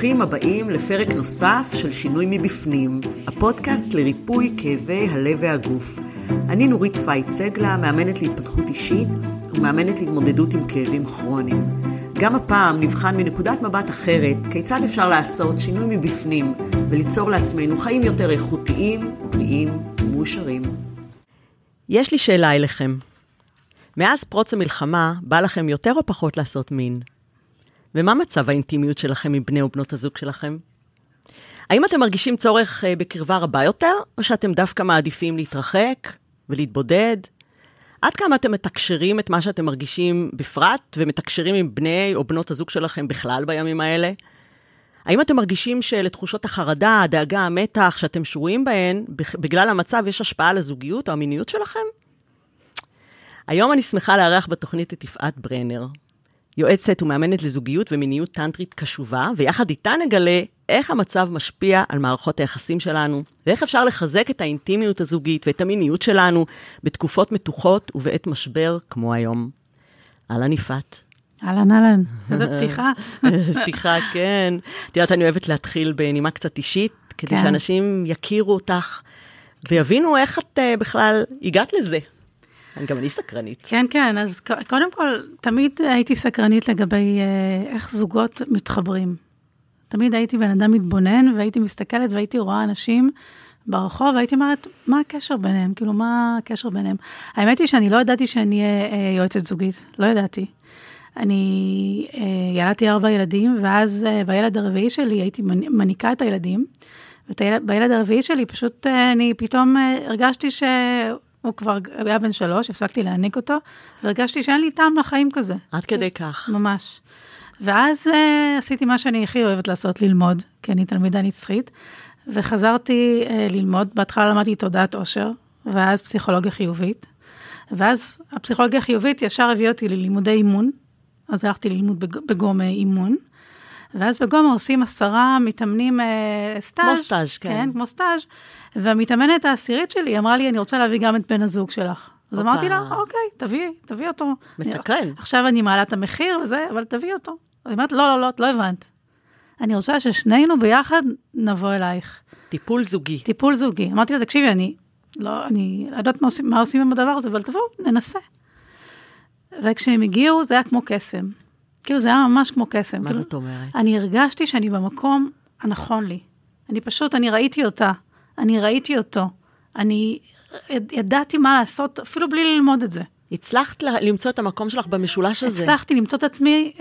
ברוכים הבאים לפרק נוסף של שינוי מבפנים, הפודקאסט לריפוי כאבי הלב והגוף. אני נורית פייט סגלה, מאמנת להתפתחות אישית ומאמנת להתמודדות עם כאבים כרוניים. גם הפעם נבחן מנקודת מבט אחרת כיצד אפשר לעשות שינוי מבפנים וליצור לעצמנו חיים יותר איכותיים, בריאים ומאושרים. יש לי שאלה אליכם. מאז פרוץ המלחמה, בא לכם יותר או פחות לעשות מין? ומה מצב האינטימיות שלכם עם בני או בנות הזוג שלכם? האם אתם מרגישים צורך אה, בקרבה רבה יותר, או שאתם דווקא מעדיפים להתרחק ולהתבודד? עד כמה אתם מתקשרים את מה שאתם מרגישים בפרט, ומתקשרים עם בני או בנות הזוג שלכם בכלל בימים האלה? האם אתם מרגישים שלתחושות החרדה, הדאגה, המתח שאתם שרויים בהן, בגלל המצב יש השפעה על הזוגיות או המיניות שלכם? היום אני שמחה לארח בתוכנית את יפעת ברנר, יועצת ומאמנת לזוגיות ומיניות טנטרית קשובה, ויחד איתה נגלה איך המצב משפיע על מערכות היחסים שלנו, ואיך אפשר לחזק את האינטימיות הזוגית ואת המיניות שלנו בתקופות מתוחות ובעת משבר כמו היום. אהלן יפעת. אהלן, אהלן, איזה פתיחה. פתיחה, כן. את יודעת, אני אוהבת להתחיל בנימה קצת אישית, כדי כן. שאנשים יכירו אותך ויבינו איך את uh, בכלל הגעת לזה. גם אני סקרנית. כן, כן, אז קודם כל, תמיד הייתי סקרנית לגבי אה, איך זוגות מתחברים. תמיד הייתי בן אדם מתבונן, והייתי מסתכלת והייתי רואה אנשים ברחוב, והייתי אומרת, מה הקשר ביניהם? כאילו, מה הקשר ביניהם? האמת היא שאני לא ידעתי שאני אהיה אה, יועצת זוגית, לא ידעתי. אני אה, ילדתי ארבע ילדים, ואז אה, בילד הרביעי שלי הייתי מניקה את הילדים, ובילד הרביעי שלי פשוט אה, אני פתאום אה, הרגשתי ש... הוא כבר היה בן שלוש, הפסקתי להעניק אותו, והרגשתי שאין לי טעם לחיים כזה. עד כדי כך. ממש. ואז uh, עשיתי מה שאני הכי אוהבת לעשות, ללמוד, כי אני תלמידה נצחית, וחזרתי uh, ללמוד, בהתחלה למדתי תודעת עושר, ואז פסיכולוגיה חיובית, ואז הפסיכולוגיה החיובית ישר הביאה אותי ללימודי אימון, אז הלכתי ללמוד בגומה אימון, ואז בגומה עושים עשרה מתאמנים אה, סטאז'. כמו סטאז', כן. כן, כמו סטאז', והמתאמנת העשירית שלי אמרה לי, אני רוצה להביא גם את בן הזוג שלך. אז אמרתי לה, אוקיי, תביאי, תביאי אותו. מסקרן. עכשיו אני מעלה את המחיר וזה, אבל תביאי אותו. היא אומרת, לא, לא, לא, לא הבנת. אני רוצה ששנינו ביחד נבוא אלייך. טיפול זוגי. טיפול זוגי. אמרתי לה, תקשיבי, אני לא, אני לא יודעת מה עושים, מה עושים עם הדבר הזה, אבל תבואו, ננסה. וכשהם הגיעו, זה היה כמו קסם. כאילו, זה היה ממש כמו קסם. מה כאילו, זאת אומרת? אני הרגשתי שאני במקום הנכון לי. אני פשוט, אני ראיתי אותה, אני ראיתי אותו, אני ידעתי מה לעשות, אפילו בלי ללמוד את זה. הצלחת למצוא את המקום שלך במשולש הזה. הצלחתי למצוא את עצמי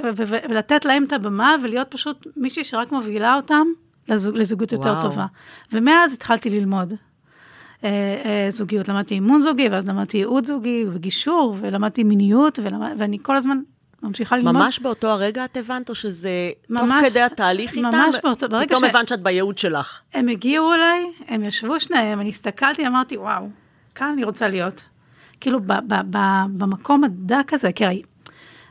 ולתת להם את הבמה ולהיות פשוט מישהי שרק מובילה אותם לזוג, לזוגיות וואו. יותר טובה. ומאז התחלתי ללמוד. אה, אה, זוגיות, למדתי אימון זוגי, ואז למדתי ייעוד זוגי וגישור, ולמדתי מיניות, ולמד, ואני כל הזמן ממשיכה ללמוד. ממש באותו הרגע את הבנת, או שזה ממש, תוך כדי התהליך איתם? ממש באותו, ברגע ש... פתאום הבנת שאת בייעוד שלך. הם הגיעו אליי, הם ישבו שניהם, אני הסתכלתי, אמרתי, וואו, כאן אני רוצה להיות. כאילו, ב, ב, ב, במקום הדק הזה, כי הרי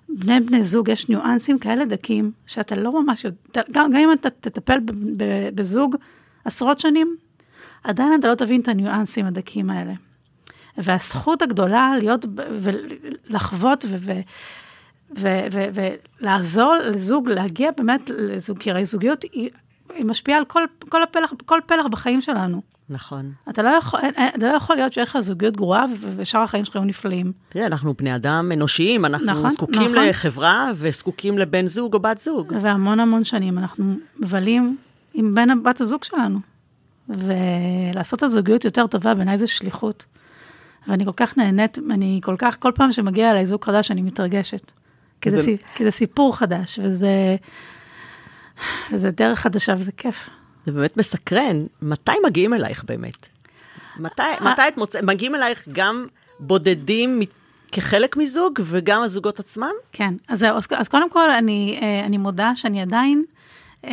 בני בני זוג יש ניואנסים כאלה דקים, שאתה לא ממש יודע, גם, גם אם אתה תטפל ב, ב, בזוג עשרות שנים, עדיין אתה לא תבין את הניואנסים הדקים האלה. והזכות הגדולה להיות ולחוות ו... ו ולעזור לזוג להגיע באמת לזוג, כי הרי זוגיות היא, היא משפיעה על כל, כל, הפלח, כל פלח בחיים שלנו. נכון. אתה לא יכול, אתה לא יכול להיות שיש לך זוגיות גרועה ושאר החיים שלך היו נפלאים. תראה, אנחנו בני אדם אנושיים, אנחנו נכון, זקוקים נכון. לחברה וזקוקים לבן זוג או בת זוג. והמון המון שנים אנחנו מבלים עם בן בת הזוג שלנו. ולעשות את הזוגיות יותר טובה בעיניי זה שליחות. ואני כל כך נהנית, אני כל כך, כל פעם שמגיע אליי זוג חדש אני מתרגשת. כי זה, כי זה סיפור חדש, וזה, וזה דרך חדשה וזה כיף. זה באמת מסקרן. מתי מגיעים אלייך באמת? מתי, אה, מתי את מוצאת, מגיעים אלייך גם בודדים כחלק מזוג וגם הזוגות עצמם? כן, אז, אז, אז קודם כל אני, אה, אני מודה שאני עדיין אה,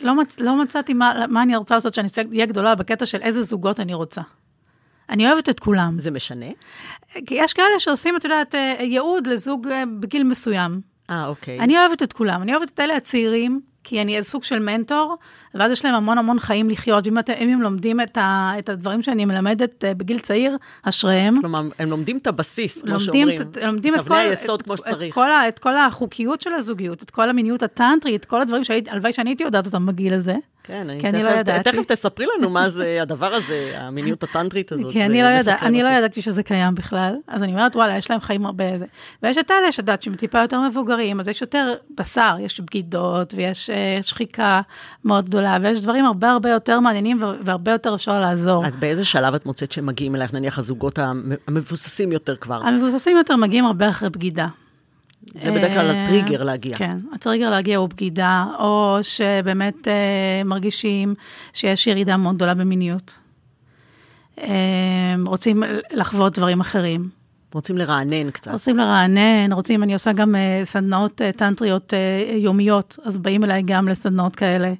לא, מצ, לא מצאתי מה, מה אני רוצה לעשות שאני אהיה גדולה בקטע של איזה זוגות אני רוצה. אני אוהבת את כולם. זה משנה? כי יש כאלה שעושים, את יודעת, אה, ייעוד לזוג אה, בגיל מסוים. אה, אוקיי. אני אוהבת את כולם. אני אוהבת את אלה הצעירים, כי אני איזה סוג של מנטור, ואז יש להם המון המון חיים לחיות, ואם אתם, הם לומדים את, ה, את הדברים שאני מלמדת אה, בגיל צעיר, אשריהם. כלומר, הם לומדים את הבסיס, כמו לומדים, שאומרים. את- לומדים את את כל, היסוד את, כמו את, שצריך. כל, ה- את כל החוקיות של הזוגיות, את כל המיניות הטנטרית, את כל הדברים שהלוואי שאני הייתי יודעת אותם בגיל הזה. כן, אני אני לא תכף- ידעתי. תכף תספרי לנו מה זה הדבר הזה, המיניות הטנטרית הזאת. כי אני לא, ידע, אני לא. ידעתי שזה קיים בכלל, אז אני אומרת, וואלה, יש להם חיים הרבה זה. ויש את אלה שאת יודעת שהם טיפה יותר מבוגרים, אז יש יותר בשר, יש בגידות ויש אה, שחיקה מאוד גדולה, ויש דברים הרבה הרבה יותר מעניינים והרבה יותר אפשר לעזור. אז באיזה שלב את מוצאת שהם מגיעים אלייך, נניח הזוגות המ- המבוססים יותר כבר? המבוססים יותר מגיעים הרבה אחרי בגידה. זה בדרך כלל אה, הטריגר להגיע. כן, הטריגר להגיע הוא בגידה, או שבאמת אה, מרגישים שיש ירידה מאוד גדולה במיניות. אה, רוצים לחוות דברים אחרים. רוצים לרענן קצת. רוצים לרענן, רוצים, אני עושה גם אה, סדנאות אה, טנטריות אה, יומיות, אז באים אליי גם לסדנאות כאלה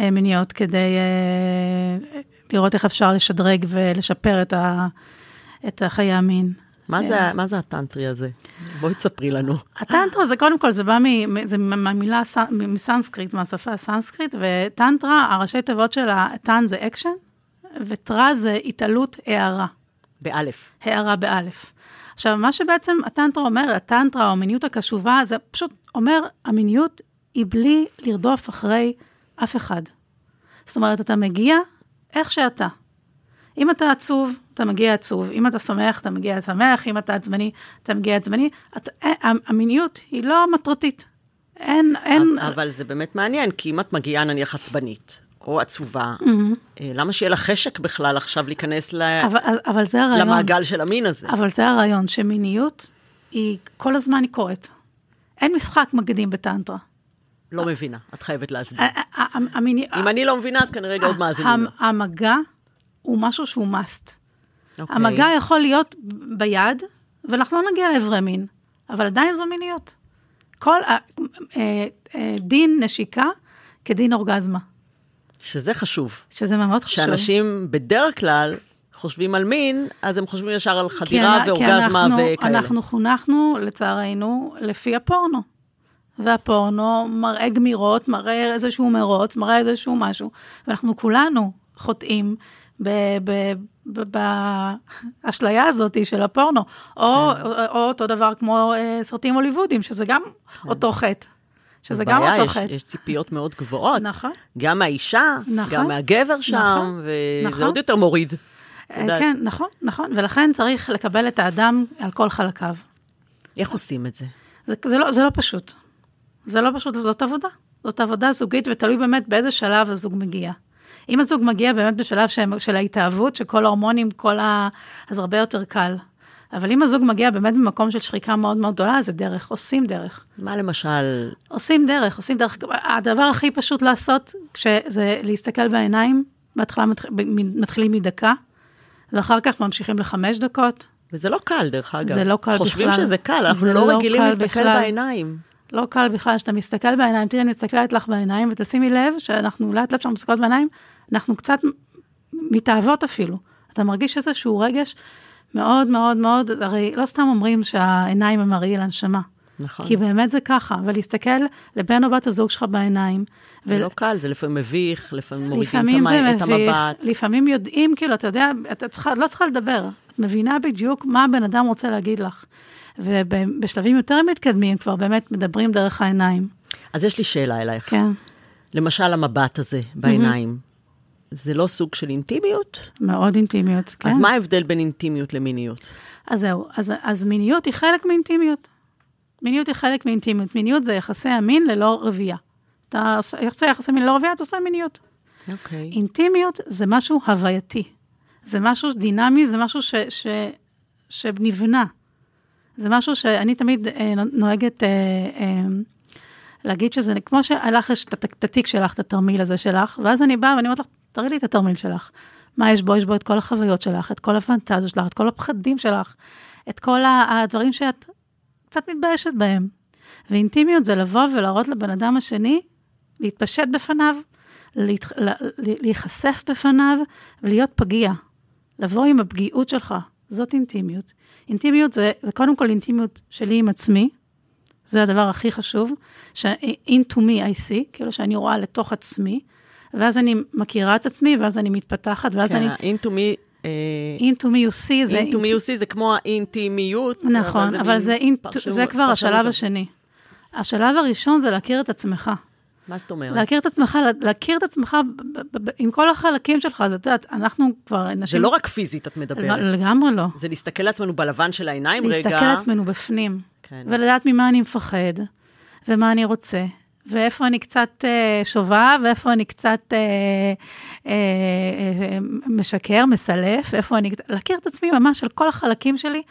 מיניות, כדי אה, לראות איך אפשר לשדרג ולשפר את, ה, את חיי המין. מה זה- מה זה הטנטרי הזה? בואי תספרי לנו. הטנטרה זה קודם כל, זה בא מ- זה מהמילה מסנסקריט, מהשפה הסנסקריט, וטנטרה, הראשי תיבות של הטן זה אקשן, וטרה זה התעלות הערה, באלף. הערה באלף. עכשיו, מה שבעצם הטנטרה אומר, הטנטרה או המיניות הקשובה, זה פשוט אומר, המיניות היא בלי לרדוף אחרי אף אחד. זאת אומרת, אתה מגיע איך שאתה. אם אתה עצוב, אתה מגיע עצוב. אם אתה שמח, אתה מגיע שמח. אם אתה עצבני, אתה מגיע עצבני. את, אה, המיניות היא לא מטרתית. אין, אין... אבל זה באמת מעניין, כי אם את מגיעה נניח עצבנית, או עצובה, Mm-hmm. אה, למה שיהיה לך חשק בכלל עכשיו להיכנס ל- אבל, אבל זה הרעיון. למעגל של המין הזה? אבל זה הרעיון, שמיניות היא, כל הזמן היא קורית. אין משחק מקדים בטנטרה. לא מבינה, את חייבת להסביר. ה- המיני- אם אני לא מבינה, אז כנראה גם עוד מאזינים. המגע הוא משהו שהוא must. אוקיי. המגע יכול להיות ביד, ואנחנו לא נגיע לאיברי מין, אבל עדיין זו מיניות. כל אה, אה, דין נשיקה כדין אורגזמה, שזה חשוב. שזה מאוד חשוב. שאנשים בדרך כלל חושבים על מין, אז הם חושבים ישר על כי חדירה כי ואורגזמה אנחנו- וכאלה. אנחנו חונכנו, לצערנו, לפי הפורנו. והפורנו מראה גמירות, מראה איזשהו מרוץ, מראה איזשהו משהו, ואנחנו כולנו חוטאים באשליה הזאת של הפורנו. או, כן. או, או אותו דבר כמו אה, סרטים הוליוודיים, שזה גם אותו חטא. שזה גם אותו חטא. יש ציפיות מאוד גבוהות. נכון. גם מהאישה, נכון. גם מהגבר שם, נכון. וזה נכון. עוד יותר מוריד. אה. כן, נכון, נכון, ולכן צריך לקבל את האדם על כל חלקיו. איך עושים את זה? זה, זה, לא, זה לא פשוט. זה לא פשוט, זאת עבודה. זאת עבודה זוגית, ותלוי באמת באיזה שלב הזוג מגיע. אם הזוג מגיע באמת בשלב שהם, של ההתאהבות, שכל ההורמונים, כל ה... אז הרבה יותר קל. אבל אם הזוג מגיע באמת במקום של שחיקה מאוד מאוד גדולה, זה דרך, עושים דרך. מה למשל, עושים דרך, עושים דרך. הדבר הכי פשוט לעשות, זה להסתכל בעיניים, בהתחלה מתח... מתחילים מדקה, ואחר כך ממשיכים לחמש דקות. וזה לא קל, דרך אגב. זה לא קל חושבים בכלל. שזה קל, אנחנו לא לא רגילים להסתכל בכלל. בעיניים. לא קל בכלל שאתה מסתכל בעיניים, תראי, אני מסתכלת לך בעיניים, ותשימי לב שאנחנו לאט לאט כשאנחנו מסתכלות בעיניים, אנחנו קצת מתאהבות אפילו. אתה מרגיש איזשהו רגש מאוד מאוד מאוד, הרי לא סתם אומרים שהעיניים הם הראי לנשמה. נכון. כי באמת זה ככה, ולהסתכל לבן או בת הזוג שלך בעיניים. זה לא קל, זה לפעמים מביך, לפעמים מורידים לפעמים את המ- את מביך, המבט. לפעמים יודעים, כאילו, אתה יודע, את צריכה, את לא צריכה לדבר, את מבינה בדיוק מה הבן אדם רוצה להגיד לך. ובשלבים יותר מתקדמים כבר באמת מדברים דרך העיניים. אז יש לי שאלה אלייך. כן, למשל, המבט הזה בעיניים, זה לא סוג של אינטימיות? מאוד אינטימיות, כן. אז מה ההבדל בין אינטימיות למיניות? אז זהו, אז, אז מיניות היא חלק מאינטימיות. מיניות היא חלק מאינטימיות. מיניות זה יחסי המין ללא רבייה. אתה עושה יחסי מין ללא רבייה, אתה עושה מיניות. אוקיי. אינטימיות זה משהו הווייתי. זה משהו דינמי, זה משהו ש, ש, שנבנה. זה משהו שאני תמיד אה, נוהגת אה, אה, להגיד שזה כמו שהלך יש את, התיק שלך, את התרמיל הזה שלך, ואז אני באה ואני אומרת לך, תראי לי את התרמיל שלך. מה יש בו? יש בו את כל החוויות שלך, את כל הפנטזיות שלך, את כל הפחדים שלך, את כל הדברים שאת קצת מתביישת בהם. ואינטימיות זה לבוא ולהראות לבן אדם השני, להתפשט בפניו, להת... להיחשף בפניו ולהיות פגיע. לבוא עם הפגיעות שלך, זאת אינטימיות. אינטימיות זה, זה קודם כל אינטימיות שלי עם עצמי, זה הדבר הכי חשוב, ש- in to me I see, כאילו שאני רואה לתוך עצמי, ואז אני מכירה את עצמי, ואז אני מתפתחת, ואז כן, אני... ה-into me, אה, into me you see, זה... into me you see זה כמו האינטימיות. נכון, אבל זה, מין אינט- פרשנות- זה כבר השלב. השני. השלב הראשון זה להכיר את עצמך. מה זאת אומרת? להכיר את עצמך, להכיר את עצמך עם כל החלקים שלך, זה, את יודעת, אנחנו כבר זה נשים... לא רק פיזית את מדברת, לגמרי לא. זה להסתכל לעצמנו בלבן של העיניים רגע. להסתכל על עצמנו בפנים, כן. ולדעת ממה אני מפחד, ומה אני רוצה, ואיפה אני קצת אה, שובב, ואיפה אני קצת אה, אה, אה, משקר, מסלף, איפה אני... להכיר את עצמי ממש על כל החלקים שלי,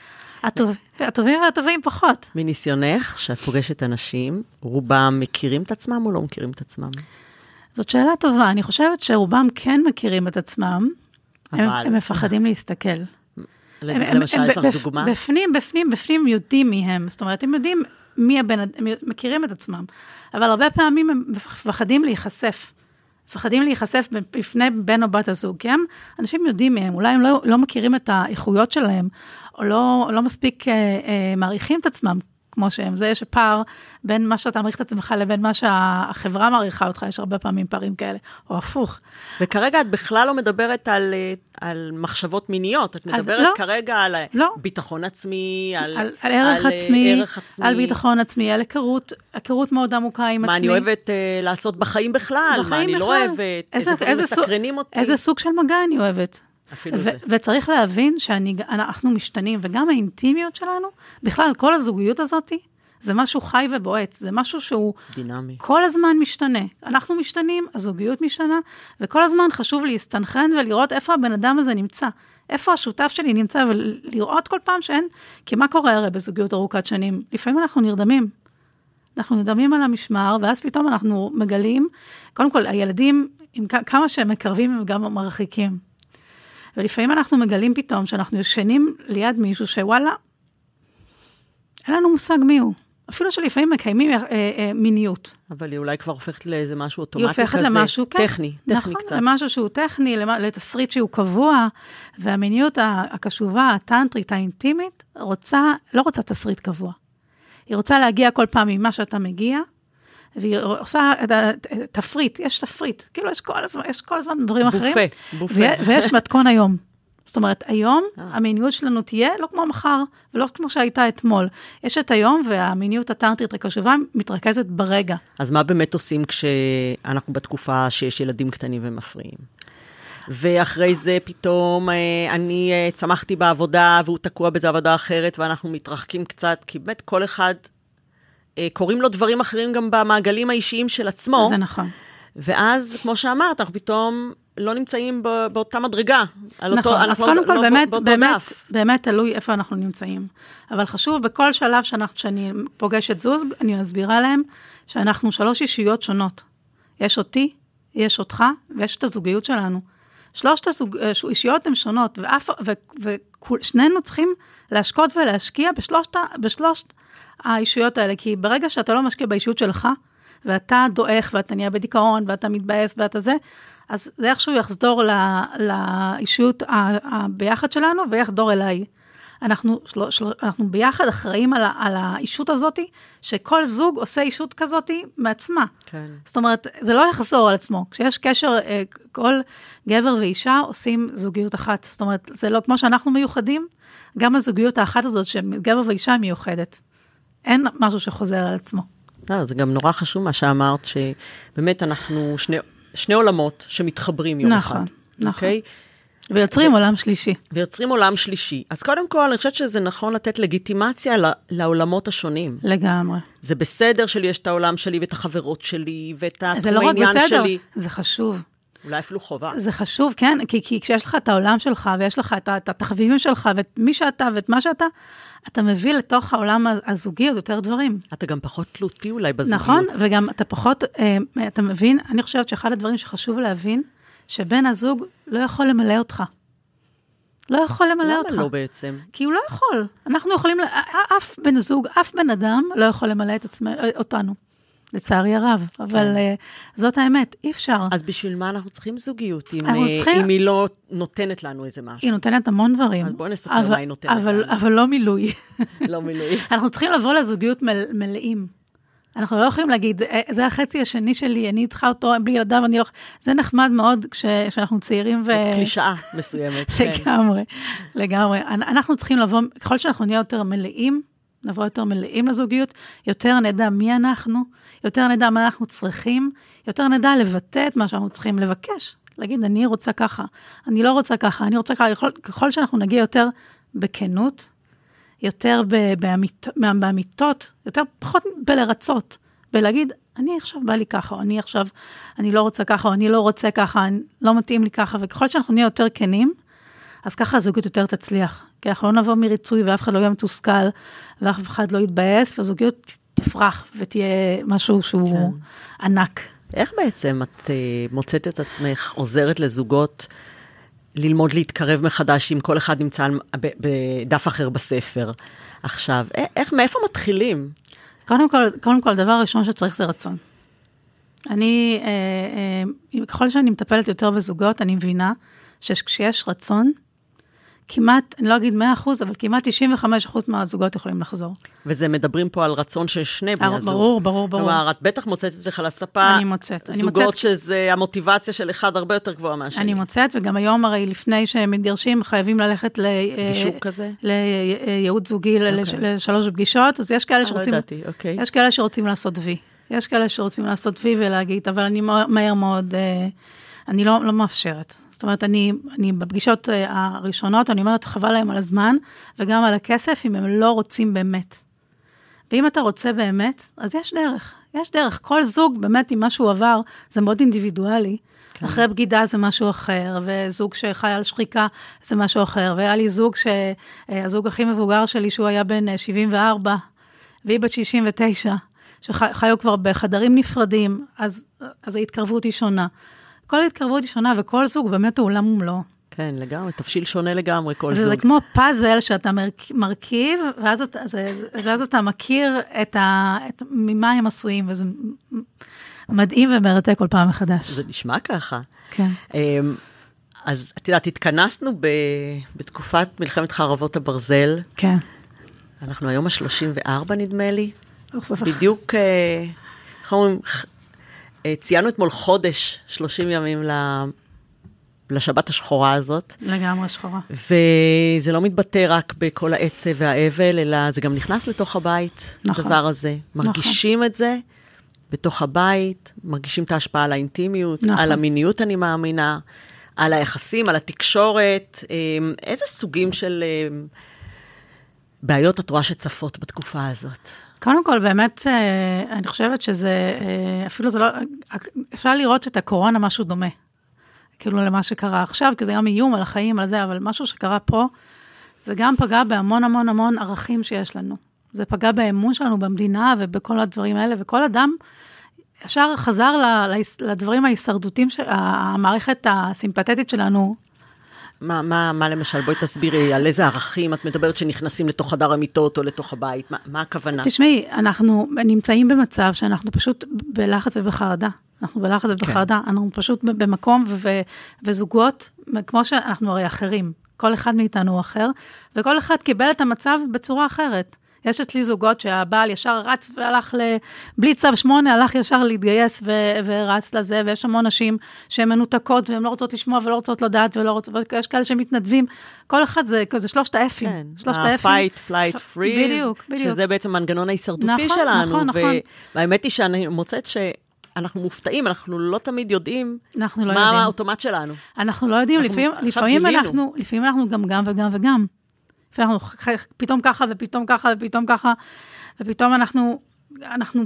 הטובים והטובים פחות. מניסיונך, שאת פוגשת אנשים, רובם מכירים את עצמם או לא מכירים את עצמם? זאת שאלה טובה, אני חושבת שרובם כן מכירים את עצמם, הם, אבל- הם מפחדים להסתכל. הם- הם- למשל, הם יש לך דוגמה? בפנים, בפנים, בפנים יודעים מי הם. זאת אומרת, הם יודעים מי הבן אדם, הם מכירים את עצמם. אבל הרבה פעמים הם מפחדים להיחשף. מפחדים להיחשף בפני בן או בת הזוג, כי הם, אנשים יודעים מי הם, אולי הם לא, לא מכירים את האיכויות שלהם, או לא, לא מספיק אה, אה, מעריכים את עצמם כמו שהם. זה יש פער בין מה שאתה מעריך את עצמך לבין מה שהחברה מעריכה אותך, יש הרבה פעמים פערים כאלה, או הפוך. וכרגע את בכלל לא מדברת על, אה, על מחשבות מיניות, את מדברת לא. כרגע על לא. ביטחון עצמי, על, על, על ערך אה, עצמי, ערך עצמי, על ביטחון עצמי, על היכרות, היכרות מאוד עמוקה עם מה עצמי. אני אוהבת אה, לעשות בחיים בכלל, מה בחיים אני לא בכלל. אוהבת, איזה דברים איזה סוג- אותי. איזה סוג של מגע אני אוהבת. אפילו זה. וצריך להבין שאנחנו משתנים, וגם האינטימיות שלנו, בכלל, כל הזוגיות הזאת, זה משהו חי ובועט, זה משהו שהוא דינמי. כל הזמן משתנה. אנחנו משתנים, הזוגיות משתנה, וכל הזמן חשוב להסתנכרן ולראות איפה הבן אדם הזה נמצא. איפה השותף שלי נמצא, ולראות כל פעם שאין, כי מה קורה הרי בזוגיות ארוכת שנים? לפעמים אנחנו נרדמים. אנחנו נרדמים על המשמר, ואז פתאום אנחנו מגלים, קודם כל, הילדים, עם כמה שהם מקרבים, הם גם מרחיקים. ולפעמים אנחנו מגלים פתאום שאנחנו ישנים ליד מישהו שוואלה, אין לנו מושג מי הוא. אפילו שלפעמים מקיימים אה, אה, מיניות. אבל היא אולי כבר הופכת לאיזה משהו היא אוטומטי כזה. הופכת למשהו, כן. טכני, טכני נכון, קצת. למשהו שהוא טכני, לתסריט שהוא קבוע, והמיניות הקשובה, הטנטרית, האינטימית, רוצה, לא רוצה תסריט קבוע. היא רוצה להגיע כל פעם ממה שאתה מגיע, והיא עושה את התפריט, יש תפריט, כאילו יש כל הזמן, יש כל הזמן דברים אחרים. בופה, בופה. ויש מתכון היום. זאת אומרת, היום אה. המיניות שלנו תהיה לא כמו מחר, ולא כמו שהייתה אתמול. יש את היום, והמיניות הטנטרית הקשובה מתרכזת ברגע. אז מה באמת עושים כשאנחנו בתקופה שיש ילדים קטנים ומפריעים? ואחרי זה פתאום אה, אני אה, צמחתי בעבודה והוא תקוע באיזו עבודה אחרת ואנחנו מתרחקים קצת, כי באמת כל אחד, אה, קורים לו דברים אחרים גם במעגלים האישיים של עצמו. זה נכון. ואז, כמו שאמרת, אנחנו פתאום לא נמצאים ב- באותה מדרגה. נכון, אותו, אז אנחנו קודם לא, כל, לא באמת, באותו באמת, דף. באמת תלוי איפה אנחנו נמצאים. אבל חשוב, בכל שלב שאנחנו, שאני פוגשת זוג, אני מסבירה להם שאנחנו שלוש אישיות שונות. יש אותי, יש אותך, ויש את הזוגיות שלנו. שלושת האישיות הן שונות, ושנינו צריכים להשקות ולהשקיע בשלושת, בשלושת האישויות האלה, כי ברגע שאתה לא משקיע באישיות שלך, ואתה דועך, ואתה נהיה בדיכאון, ואתה מתבאס, ואתה זה, אז זה איכשהו יחזור ל- לאישיות ה- ה- ביחד שלנו, ויחדור אליי. אנחנו, של, של, אנחנו ביחד אחראים על, על האישות הזאת, שכל זוג עושה אישות כזאת מעצמה. כן. זאת אומרת, זה לא יחזור על עצמו. כשיש קשר, אה, כל גבר ואישה עושים זוגיות אחת. זאת אומרת, זה לא כמו שאנחנו מיוחדים, גם הזוגיות האחת הזאת, שגבר ואישה מיוחדת. אין משהו שחוזר על עצמו. לא, זה גם נורא חשוב מה שאמרת, שבאמת אנחנו שני, שני עולמות שמתחברים יום נכון, אחד. נכון. אוקיי? ויוצרים עולם שלישי. ויוצרים עולם שלישי. אז קודם כל, אני חושבת שזה נכון לתת לגיטימציה ל- לעולמות השונים. לגמרי. זה בסדר שלי יש את העולם שלי ואת החברות שלי ואת זה התחום לא רק העניין בסדר, שלי. זה חשוב. אולי אפילו חובה. זה חשוב, כן, כי, כי כשיש לך את העולם שלך, ויש לך את, את התחביבים שלך, ואת מי שאתה ואת מה שאתה, אתה מביא לתוך העולם הזוגי עוד יותר דברים. אתה גם פחות תלותי אולי בזוגיות. נכון, וגם אתה פחות, אה, אתה מבין, אני חושבת שאחד הדברים שחשוב להבין, שבן הזוג לא יכול למלא אותך. לא יכול למלא אותך. למה לא בעצם? כי הוא לא יכול. אנחנו יכולים, אף בן זוג, אף בן אדם לא יכול למלא את עצמנו, אותנו. לצערי הרב, אבל אה, זאת האמת, אי אפשר. כן. אז בשביל מה אנחנו צריכים זוגיות, אם, אנחנו צריכים- אם היא לא נותנת לנו איזה משהו? היא נותנת המון דברים. אז בואי נספר אבל- מה היא נותנת אבל, לנו. אבל לא מילוי. לא מילוי. אנחנו צריכים לבוא לזוגיות מל, מלאים. אנחנו לא יכולים להגיד, "אה, זה החצי השני שלי, אני צריכה אותו בלי ילדיו, אני לא... זה נחמד מאוד כשאנחנו צעירים ו... זאת קלישאה מסוימת, כן. לגמרי, לגמרי. אנ- אנחנו צריכים לבוא, ככל שאנחנו נהיה יותר מלאים, נבוא יותר מלאים לזוגיות, יותר נדע מי אנחנו, יותר נדע מה אנחנו צריכים, יותר נדע לבטא את מה שאנחנו צריכים לבקש. להגיד, אני רוצה ככה, אני לא רוצה ככה, אני רוצה ככה. יכול, ככל שאנחנו נגיע יותר בכנות, יותר ב- באמית, באמיתות, יותר פחות בלרצות, בלהגיד, אני עכשיו בא לי ככה, או אני עכשיו, אני לא רוצה ככה, או אני לא רוצה ככה, אני, לא מתאים לי ככה, וככל שאנחנו נהיה יותר כנים, אז ככה הזוגיות יותר תצליח. כי אנחנו לא נבוא מריצוי ואף אחד לא יהיה מתוסכל, ואף אחד לא יתבאס, והזוגיות תפרח ותהיה משהו שהוא כן. ענק. איך בעצם את אה, מוצאת את עצמך עוזרת לזוגות ללמוד להתקרב מחדש אם כל אחד נמצא בדף אחר בספר? עכשיו, איך, מאיפה מתחילים? קודם כל, קודם כל, הדבר הראשון שצריך זה רצון. אני, אה, אה, ככל שאני מטפלת יותר בזוגות, אני מבינה שכשיש רצון, כמעט, אני לא אגיד 100 אחוז, אבל כמעט 95 אחוז מהזוגות יכולים לחזור. וזה מדברים פה על רצון של שני בני אה, הזוג. ברור, ברור, ברור. כלומר, את בטח מוצאת אצלך על הספה אני מוצאת, אני זוגות מוצאת. שזה, המוטיבציה של אחד הרבה יותר גבוהה מהשני. אני מוצאת, וגם היום הרי לפני שהם מתגרשים, חייבים ללכת ל... גישור אה, כזה? לייעוץ זוגי ל- אוקיי. לשלוש פגישות, אז יש כאלה לא שרוצים... ידעתי, אוקיי. יש כאלה שרוצים לעשות וי. יש כאלה שרוצים לעשות וי ולהגיד, אבל אני מה- מהר מאוד, אה, אני לא, לא מאפשרת. זאת אומרת, אני, אני בפגישות אה, הראשונות, אני אומרת, חבל להם על הזמן וגם על הכסף, אם הם לא רוצים באמת. ואם אתה רוצה באמת, אז יש דרך. יש דרך. כל זוג, באמת, עם מה שהוא עבר, זה מאוד אינדיבידואלי. כן. אחרי בגידה זה משהו אחר, וזוג שחי על שחיקה זה משהו אחר. והיה לי זוג, ש... אה, הזוג הכי מבוגר שלי, שהוא היה בן אה, 74, והיא בת 69, שחיו כבר בחדרים נפרדים, אז, אז ההתקרבות היא שונה. כל התקרבות היא שונה, וכל זוג באמת הוא עולם ומלואו. כן, לגמרי, תבשיל שונה לגמרי כל זוג. זה כמו פאזל שאתה מרכ- מרכיב, ואז אתה, זה, ואז אתה מכיר את ה, את, ממה הם עשויים, וזה מדהים ומרתק כל פעם מחדש. זה נשמע ככה. כן. אמ, אז את יודעת, התכנסנו ב, בתקופת מלחמת חרבות הברזל, כן. אנחנו היום ה-34 נדמה לי, בדיוק, איך אומרים, אה, ציינו אתמול חודש, 30 ימים ל- לשבת השחורה הזאת, לגמרי שחורה. וזה לא מתבטא רק בכל העצב והאבל, אלא זה גם נכנס לתוך הבית, נכון. הדבר הזה. מרגישים את זה בתוך הבית, מרגישים את ההשפעה על האינטימיות, נכון. על המיניות, אני מאמינה, על היחסים, על התקשורת. אמ, איזה סוגים של אמ, בעיות את רואה שצפות בתקופה הזאת? קודם כל, באמת, אה, אני חושבת שזה, אה, אפילו זה לא, אפשר לראות את הקורונה משהו דומה. כאילו למה שקרה עכשיו, כי זה גם איום על החיים, על זה, אבל משהו שקרה פה, זה גם פגע בהמון המון המון ערכים שיש לנו. זה פגע באמון שלנו במדינה ובכל הדברים האלה, וכל אדם ישר חזר לדברים ההישרדותיים, המערכת הסימפתטית שלנו מה, מה, מה למשל? בואי תסבירי על איזה ערכים את מדברת שנכנסים לתוך חדר המיטות או לתוך הבית, מה, מה הכוונה? תשמעי, אנחנו נמצאים במצב שאנחנו פשוט בלחץ ובחרדה. אנחנו בלחץ ובחרדה, כן. אנחנו פשוט במקום ו- ו- וזוגות, כמו שאנחנו הרי אחרים, כל אחד מאיתנו הוא אחר, וכל אחד קיבל את המצב בצורה אחרת. יש אצלי זוגות שהבעל ישר רץ והלך ל... בלי צו שמונה, הלך ישר להתגייס ו... ורץ לזה, ויש המון נשים שהן מנותקות והן לא רוצות לשמוע ולא רוצות לדעת ולא רוצות, ויש כאלה שמתנדבים. כל אחד זה, זה שלושת האפים. כן, שלושת האפים. ה-fight, flight, freeze, בדיוק, בדיוק. שזה בעצם מנגנון ההישרדותי נכון, שלנו. נכון, נכון. והאמת היא שאני מוצאת שאנחנו מופתעים, אנחנו לא תמיד יודעים אנחנו לא מה יודעים. האוטומט שלנו. אנחנו לא יודעים, אנחנו לפעמים, לפעמים. אנחנו, לפעמים אנחנו גם גם וגם וגם. לפעמים אנחנו ח- פתאום ככה ופתאום ככה ופתאום ככה, ופתאום אנחנו, אנחנו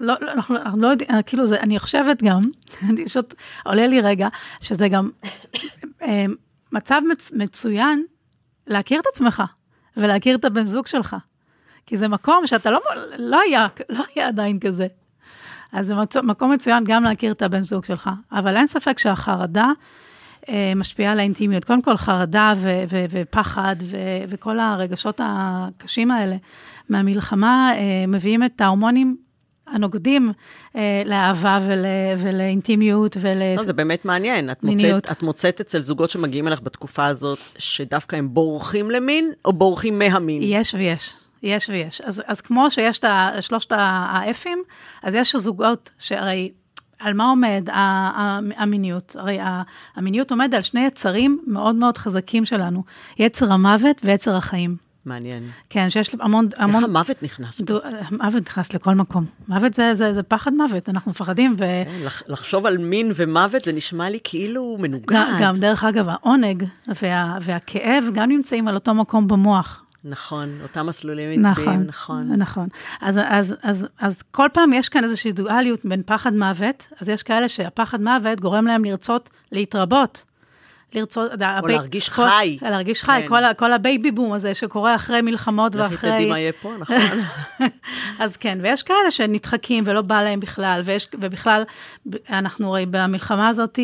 לא, לא- אנחנו, אנחנו לא יודעים, כאילו זה, אני חושבת גם, אני פשוט, עולה לי רגע, שזה גם אה, מצב מצ, מצוין להכיר את עצמך ולהכיר את הבן זוג שלך. כי זה מקום שאתה לא, לא היה, לא היה עדיין כזה. אז זה מצ- מקום מצוין גם להכיר את הבן זוג שלך. אבל אין ספק שהחרדה משפיעה על האינטימיות. קודם כל, חרדה ו- ו- ופחד ו- וכל הרגשות הקשים האלה מהמלחמה אה, מביאים את ההורמונים הנוגדים אה, לאהבה ול- ולאינטימיות ול... לא, זה באמת מעניין. את מיניות. מוצאת, את מוצאת אצל זוגות שמגיעים אליך בתקופה הזאת, שדווקא הם בורחים למין, או בורחים מהמין? יש ויש. יש ויש. אז, אז כמו שיש את שלושת האפים, אז יש זוגות שהרי על מה עומד המיניות? הרי המיניות עומד על שני יצרים מאוד מאוד חזקים שלנו, יצר המוות ויצר החיים. מעניין. כן, שיש המון... המון איך המוות נכנס פה? המוות נכנס לכל מקום. מוות זה, זה, זה פחד מוות, אנחנו מפחדים ו... כן, לחשוב על מין ומוות זה נשמע לי כאילו מנוגד. גם, דרך אגב, העונג וה, והכאב גם נמצאים על אותו מקום במוח. נכון, אותם מסלולים עצביים, נכון. נכון. נכון. אז, אז, אז, אז כל פעם יש כאן איזושהי דואליות בין פחד מוות, אז יש כאלה שהפחד מוות גורם להם לרצות להתרבות. לרצות, או הבי, להרגיש כל, חי. להרגיש חי, כן. כל, כל הבייבי בום הזה שקורה אחרי מלחמות ואחרי... לכי תדעי מה יהיה פה, נכון. אז כן, ויש כאלה שנדחקים ולא בא להם בכלל, ויש, ובכלל, אנחנו רואים במלחמה הזאת,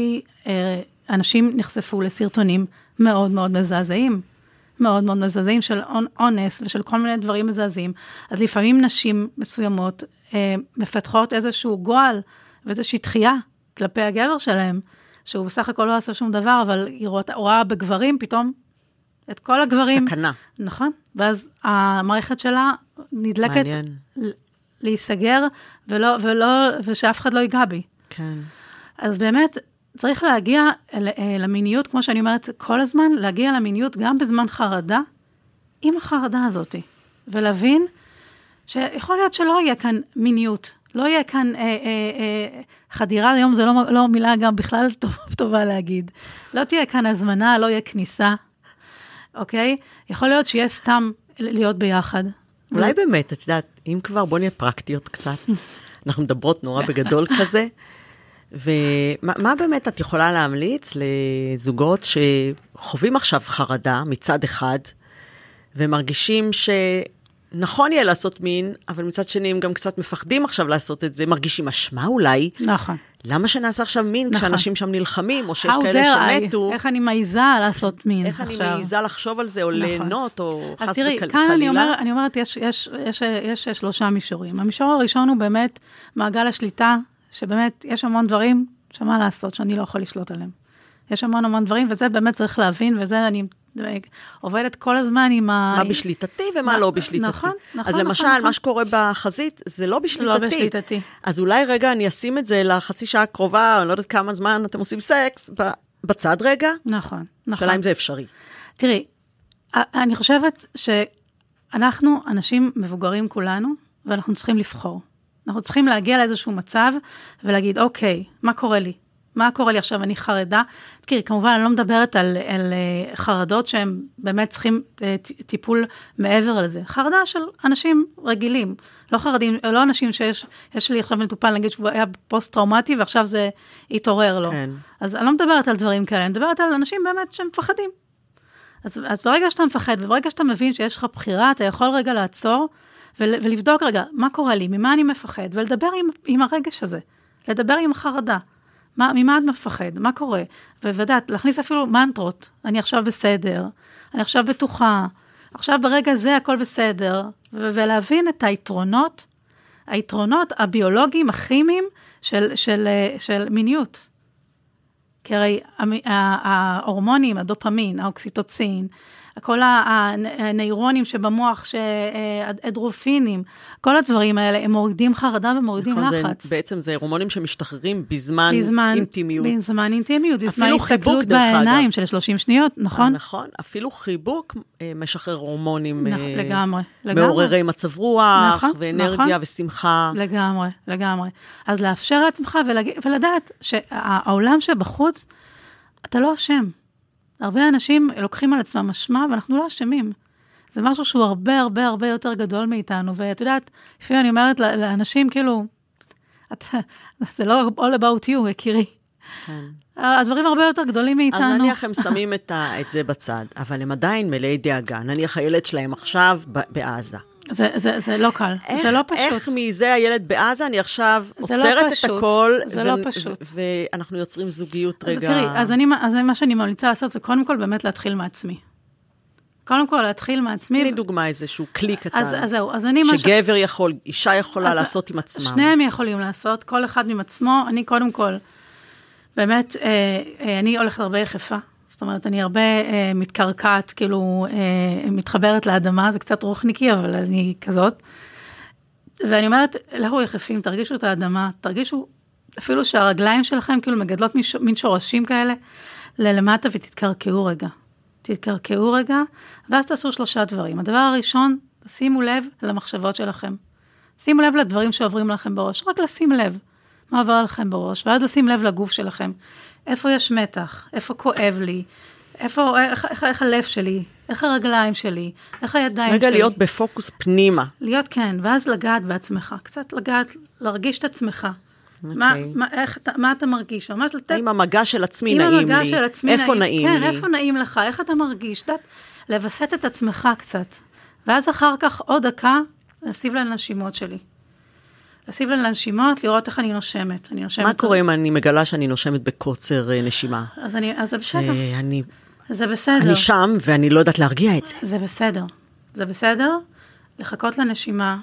אה, אנשים נחשפו לסרטונים מאוד מאוד מזעזעים. מאוד מאוד מזעזעים של אונס ושל כל מיני דברים מזעזעים. אז לפעמים נשים מסוימות אה, מפתחות איזשהו גועל ואיזושהי דחייה כלפי הגבר שלהם, שהוא בסך הכל לא עשה שום דבר, אבל היא רואה בגברים פתאום את כל הגברים. סכנה. נכון, ואז המערכת שלה נדלקת מעניין. להיסגר, ולא, ולא, ושאף אחד לא ייגע בי. כן. אז באמת, צריך להגיע אה, למיניות, כמו שאני אומרת כל הזמן, להגיע למיניות גם בזמן חרדה, עם החרדה הזאת, ולהבין שיכול להיות שלא יהיה כאן מיניות, לא יהיה כאן אה, אה, אה, חדירה, היום זה לא, לא מילה גם בכלל טוב, טובה להגיד. לא תהיה כאן הזמנה, לא יהיה כניסה, אוקיי? יכול להיות שיהיה סתם להיות ביחד. אולי ו... באמת, את יודעת, אם כבר, בוא נהיה פרקטיות קצת. אנחנו מדברות נורא בגדול כזה. ומה באמת את יכולה להמליץ לזוגות שחווים עכשיו חרדה מצד אחד, ומרגישים שנכון יהיה לעשות מין, אבל מצד שני הם גם קצת מפחדים עכשיו לעשות את זה, מרגישים אשמה אולי. נכון. למה שנעשה עכשיו מין נכון. כשאנשים שם נלחמים, או שיש כאלה שמתו? איך אני מעיזה לעשות מין איך עכשיו. איך אני מעיזה לחשוב על זה, או נכון. ליהנות, או חס וחלילה? אז תראי, כאן אני, אומר, אני אומרת, יש, יש, יש, יש, יש שלושה מישורים. המישור הראשון הוא באמת מעגל השליטה שבאמת יש המון דברים שמה לעשות, שאני לא יכול לשלוט עליהם. יש המון המון דברים, וזה באמת צריך להבין, וזה אני עובדת כל הזמן עם ה... מה בשליטתי ומה לא בשליטתי. נכון, נכון. אז למשל, נכון. מה שקורה בחזית, זה לא בשליטתי. לא בשליטתי. אז אולי רגע אני אשים את זה לחצי שעה הקרובה, אני לא יודעת כמה זמן אתם עושים סקס, בצד רגע. נכון, נכון. שאלה אם זה אפשרי. תראי, אני חושבת שאנחנו אנשים מבוגרים כולנו, ואנחנו צריכים לבחור. אנחנו צריכים להגיע לאיזשהו מצב ולהגיד, אוקיי, מה קורה לי? מה קורה לי עכשיו? אני חרדה. תראי, כמובן, אני לא מדברת על, על אה, חרדות שהם באמת צריכים אה, טיפול מעבר לזה. חרדה של אנשים רגילים, לא חרדים, לא אנשים שיש, יש לי עכשיו מטופל, נגיד שהוא היה פוסט-טראומטי ועכשיו זה התעורר לו. כן. אז אני לא מדברת על דברים כאלה, אני מדברת על אנשים באמת שהם מפחדים. אז, אז ברגע שאתה מפחד, וברגע שאתה מבין שיש לך בחירה, אתה יכול רגע לעצור ולבדוק רגע, מה קורה לי, ממה אני מפחד, ולדבר עם, עם הרגש הזה, לדבר עם החרדה. מה, ממה את מפחד? מה קורה? ולדעת, להכניס אפילו מנטרות, אני עכשיו בסדר, אני עכשיו בטוחה, עכשיו ברגע זה הכל בסדר, ו- ולהבין את היתרונות, היתרונות הביולוגיים, הכימיים של, של, של, של מיניות. כי הרי ההורמונים, הדופמין, האוקסיטוצין, כל הנוירונים שבמוח, אדרופינים, כל הדברים האלה, הם מורידים חרדה ומורידים נכון, לחץ. זה, בעצם זה הורמונים שמשתחררים בזמן, בזמן אינטימיות. בזמן אינטימיות, בזמן הסתכלות בעיניים של 30 שניות, נכון? 아, נכון, אפילו חיבוק אה, משחרר הורמונים נכ, אה, לגמרי, מעוררי לגמרי. מצב רוח, נכון, ואנרגיה נכון, ושמחה. לגמרי, לגמרי. אז לאפשר לעצמך ולג... ולדעת שהעולם שבחוץ, אתה לא אשם. הרבה אנשים לוקחים על עצמם אשמה, ואנחנו לא אשמים. זה משהו שהוא הרבה הרבה הרבה יותר גדול מאיתנו, ואת יודעת, לפעמים אני אומרת לאנשים, כאילו, את, זה לא all about you, יקירי. כן. הדברים הרבה יותר גדולים מאיתנו. אז נניח הם שמים את, ה, את זה בצד, אבל הם עדיין מלאי דאגה. נניח הילד שלהם עכשיו בעזה. זה, זה, זה לא קל, איך, זה לא פשוט. איך מזה הילד בעזה, אני עכשיו לא עוצרת לא את הכל. זה ו- לא פשוט. ו- ואנחנו יוצרים זוגיות אז רגע... תראי, אז, אני, אז מה שאני ממליצה לעשות זה קודם כל באמת להתחיל מעצמי. קודם כל, להתחיל מעצמי. תני דוגמה, איזשהו כלי קטן. אז, אז זהו, אז אני... שגבר ש... יכול, אישה יכולה אז לעשות עם עצמם. שניהם יכולים לעשות, כל אחד עם עצמו. אני קודם כל, באמת, אה, אה, אני הולכת הרבה יחפה, זאת אומרת, אני הרבה אה, מתקרקעת, כאילו, אה, מתחברת לאדמה, זה קצת רוחניקי, אבל אני כזאת. ואני אומרת, לכו יחפים, תרגישו את האדמה, תרגישו אפילו שהרגליים שלכם כאילו מגדלות מין שורשים כאלה ללמטה ותתקרקעו רגע. תתקרקעו רגע, ואז תעשו שלושה דברים. הדבר הראשון, שימו לב למחשבות שלכם. שימו לב לדברים שעוברים לכם בראש, רק לשים לב מה עובר לכם בראש, ואז לשים לב לגוף שלכם. איפה יש מתח, איפה כואב לי, איפה, איך, איך, איך הלב שלי, איך הרגליים שלי, איך הידיים רגע שלי. רגע להיות בפוקוס פנימה. להיות, כן, ואז לגעת בעצמך, קצת לגעת, להרגיש את עצמך. Okay. מה, אוקיי. מה, איך, מה אתה מרגיש? ממש לתת... האם המגע של עצמי נעים לי? אם המגע של עצמי איפה נעים, נעים לי? כן, איפה נעים לך? איך אתה מרגיש? דעת, לווסת את עצמך קצת. ואז אחר כך עוד דקה, לשים לנשימות שלי. לשים לנשימות, לראות איך אני נושמת. אני נושמת... מה קורה אם אני מגלה שאני נושמת בקוצר אה, נשימה? אז, אני, אז זה בסדר. אני, זה בסדר. אני שם ואני לא יודעת להרגיע את זה. זה בסדר. זה בסדר לחכות לנשימה,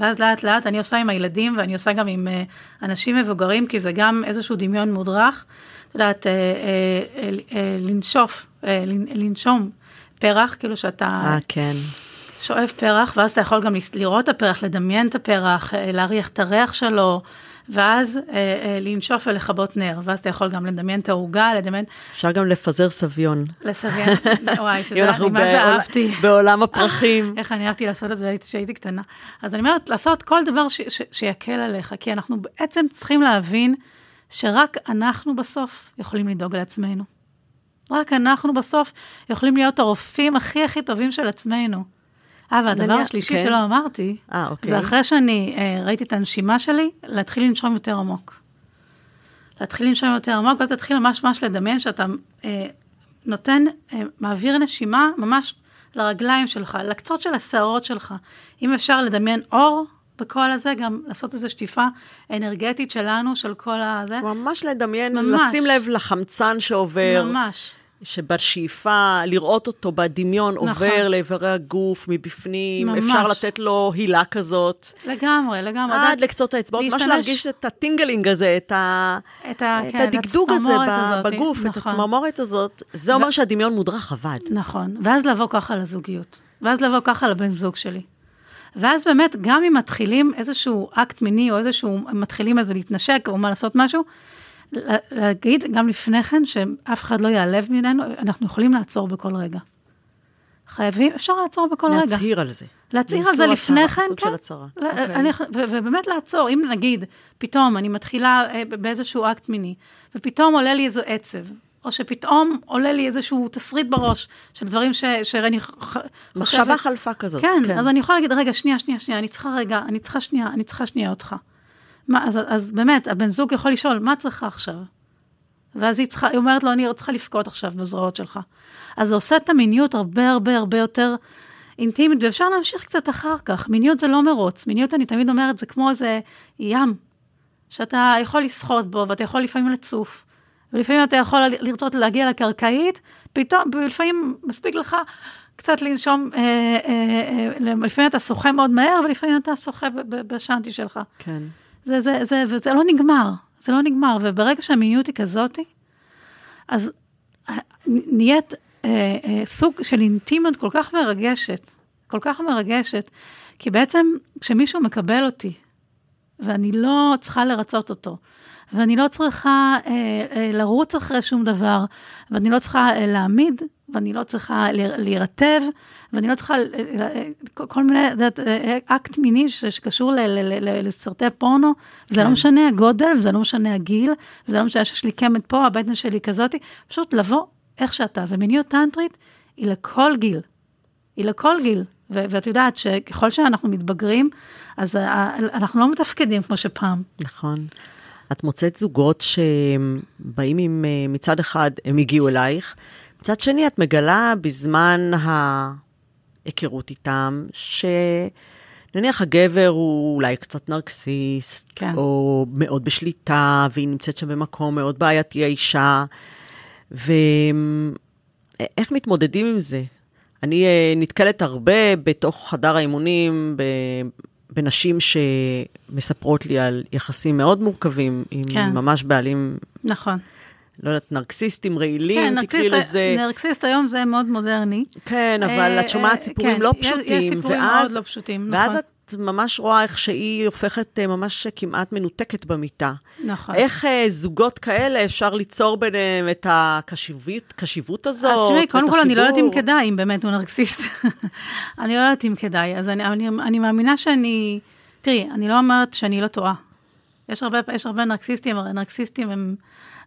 ואז לאט לאט אני עושה עם הילדים ואני עושה גם עם uh, אנשים מבוגרים, כי זה גם איזשהו דמיון מודרך. את יודעת, uh, uh, uh, uh, לנשוף, uh, לנשום פרח, כאילו שאתה אה, כן. שואף פרח, ואז אתה יכול גם לראות את הפרח, לדמיין את הפרח, להריח את הריח שלו. ואז אה, אה, לנשוף ולכבות נר, ואז אתה יכול גם לדמיין את העוגה, לדמיין... אפשר גם לפזר סביון. לסביון, וואי, שזה, אני מה זה אהבתי. בעולם הפרחים. איך אני אהבתי לעשות את זה כשהייתי קטנה. אז אני אומרת, לעשות כל דבר ש, ש, שיקל עליך, כי אנחנו בעצם צריכים להבין שרק אנחנו בסוף יכולים לדאוג לעצמנו. רק אנחנו בסוף יכולים להיות הרופאים הכי הכי טובים של עצמנו. אה, והדבר השלישי כן. שלא אמרתי, אה, אוקיי. זה אחרי שאני אה, ראיתי את הנשימה שלי, להתחיל לנשום יותר עמוק. להתחיל לנשום יותר עמוק, ואז להתחיל ממש ממש לדמיין שאתה אה, נותן, אה, מעביר נשימה ממש לרגליים שלך, לקצות של השערות שלך. אם אפשר לדמיין אור בכל הזה, גם לעשות איזו שטיפה אנרגטית שלנו, של כל הזה. ממש לדמיין, ממש. לשים לב לחמצן שעובר. ממש. שבשאיפה, לראות אותו בדמיון, נכון. עובר לאיברי הגוף מבפנים, ממש. אפשר לתת לו הילה כזאת. לגמרי, לגמרי. עד לקצות האצבעות, ממש להרגיש את הטינגלינג הזה, את, ה... את, ה... את כן, הדגדוג הזה הזאת, בגוף, נכון. את הצמרמורת הזאת. זה ו... אומר שהדמיון מודרך עבד. נכון, ואז לבוא ככה לזוגיות, ואז לבוא ככה לבן זוג שלי. ואז באמת, גם אם מתחילים איזשהו אקט מיני, או איזשהו, מתחילים איזה להתנשק, או מה לעשות משהו, להגיד גם לפני כן, שאף אחד לא ייעלב ממנו, אנחנו יכולים לעצור בכל רגע. חייבים, אפשר לעצור בכל להצהיר רגע. להצהיר על זה. להצהיר על זה לפני כן, סוג כן. של הצהרה. Okay. אני, ובאמת לעצור, אם נגיד, פתאום אני מתחילה באיזשהו אקט מיני, ופתאום עולה לי איזו עצב, או שפתאום עולה לי איזשהו תסריט בראש של דברים ש, שאני חושבת... מחשבה חלפה כזאת, כן. כן. אז אני יכולה להגיד, רגע, שנייה, שנייה, שנייה, אני צריכה רגע, אני צריכה שנייה, אני צריכה שנייה אותך. מה, אז, אז באמת, הבן זוג יכול לשאול, מה את צריכה עכשיו? ואז היא, צריכה, היא אומרת לו, אני צריכה לבכות עכשיו בזרועות שלך. אז זה עושה את המיניות הרבה הרבה הרבה יותר אינטימית, ואפשר להמשיך קצת אחר כך. מיניות זה לא מרוץ, מיניות, אני תמיד אומרת, זה כמו איזה ים, שאתה יכול לשחות בו, ואתה יכול לפעמים לצוף, ולפעמים אתה יכול לרצות להגיע לקרקעית, פתאום, ולפעמים מספיק לך קצת לנשום, אה, אה, אה, לפעמים אתה שוחה מאוד מהר, ולפעמים אתה שוחה בשאנטי שלך. כן. זה, זה, זה, וזה לא נגמר, זה לא נגמר, וברגע שהמיניות היא כזאתי, אז נהיית אה, אה, סוג של אינטימיות כל כך מרגשת, כל כך מרגשת, כי בעצם כשמישהו מקבל אותי, ואני לא צריכה לרצות אותו, ואני לא צריכה אה, אה, לרוץ אחרי שום דבר, ואני לא צריכה אה, להעמיד, ואני לא צריכה להירטב, ואני לא צריכה, כל מיני, יודעת, אקט מיני שקשור לסרטי פורנו, כן. זה לא משנה הגודל, וזה לא משנה הגיל, וזה לא משנה שיש לי קמת פה, הבטן שלי כזאתי, פשוט לבוא איך שאתה. ומיניות טנטרית היא לכל גיל, היא לכל גיל. ואת יודעת שככל שאנחנו מתבגרים, אז אנחנו לא מתפקדים כמו שפעם. נכון. את מוצאת זוגות שבאים עם, מצד אחד, הם הגיעו אלייך, מצד שני, את מגלה בזמן ההיכרות איתם, שנניח הגבר הוא אולי קצת נרקסיסט, כן. או מאוד בשליטה, והיא נמצאת שם במקום מאוד בעייתי, האישה. ואיך מתמודדים עם זה? אני נתקלת הרבה בתוך חדר האימונים, בנשים שמספרות לי על יחסים מאוד מורכבים, עם כן. ממש בעלים... נכון. לא יודעת, נרקסיסטים רעילים, כן, תקראי נרקסיסט, לזה. נרקסיסט היום זה מאוד מודרני. כן, אבל אה, את שומעת אה, סיפורים כן, לא פשוטים, יש סיפורים ואז, מאוד לא פשוטים, ואז נכון. את ממש רואה איך שהיא הופכת אה, ממש כמעט מנותקת במיטה. נכון. איך אה, זוגות כאלה אפשר ליצור ביניהם את הקשיבות, קשיבות הזאת, אז תראי, קודם כל, אני לא יודעת אם? כדאי, אם באמת הוא נרקסיסט. אני לא יודעת אם כדאי. אז אני, אני, אני מאמינה שאני... תראי, אני לא אומרת שאני לא טועה. יש הרבה, יש הרבה נרקסיסטים, הרי נרקסיסטים הם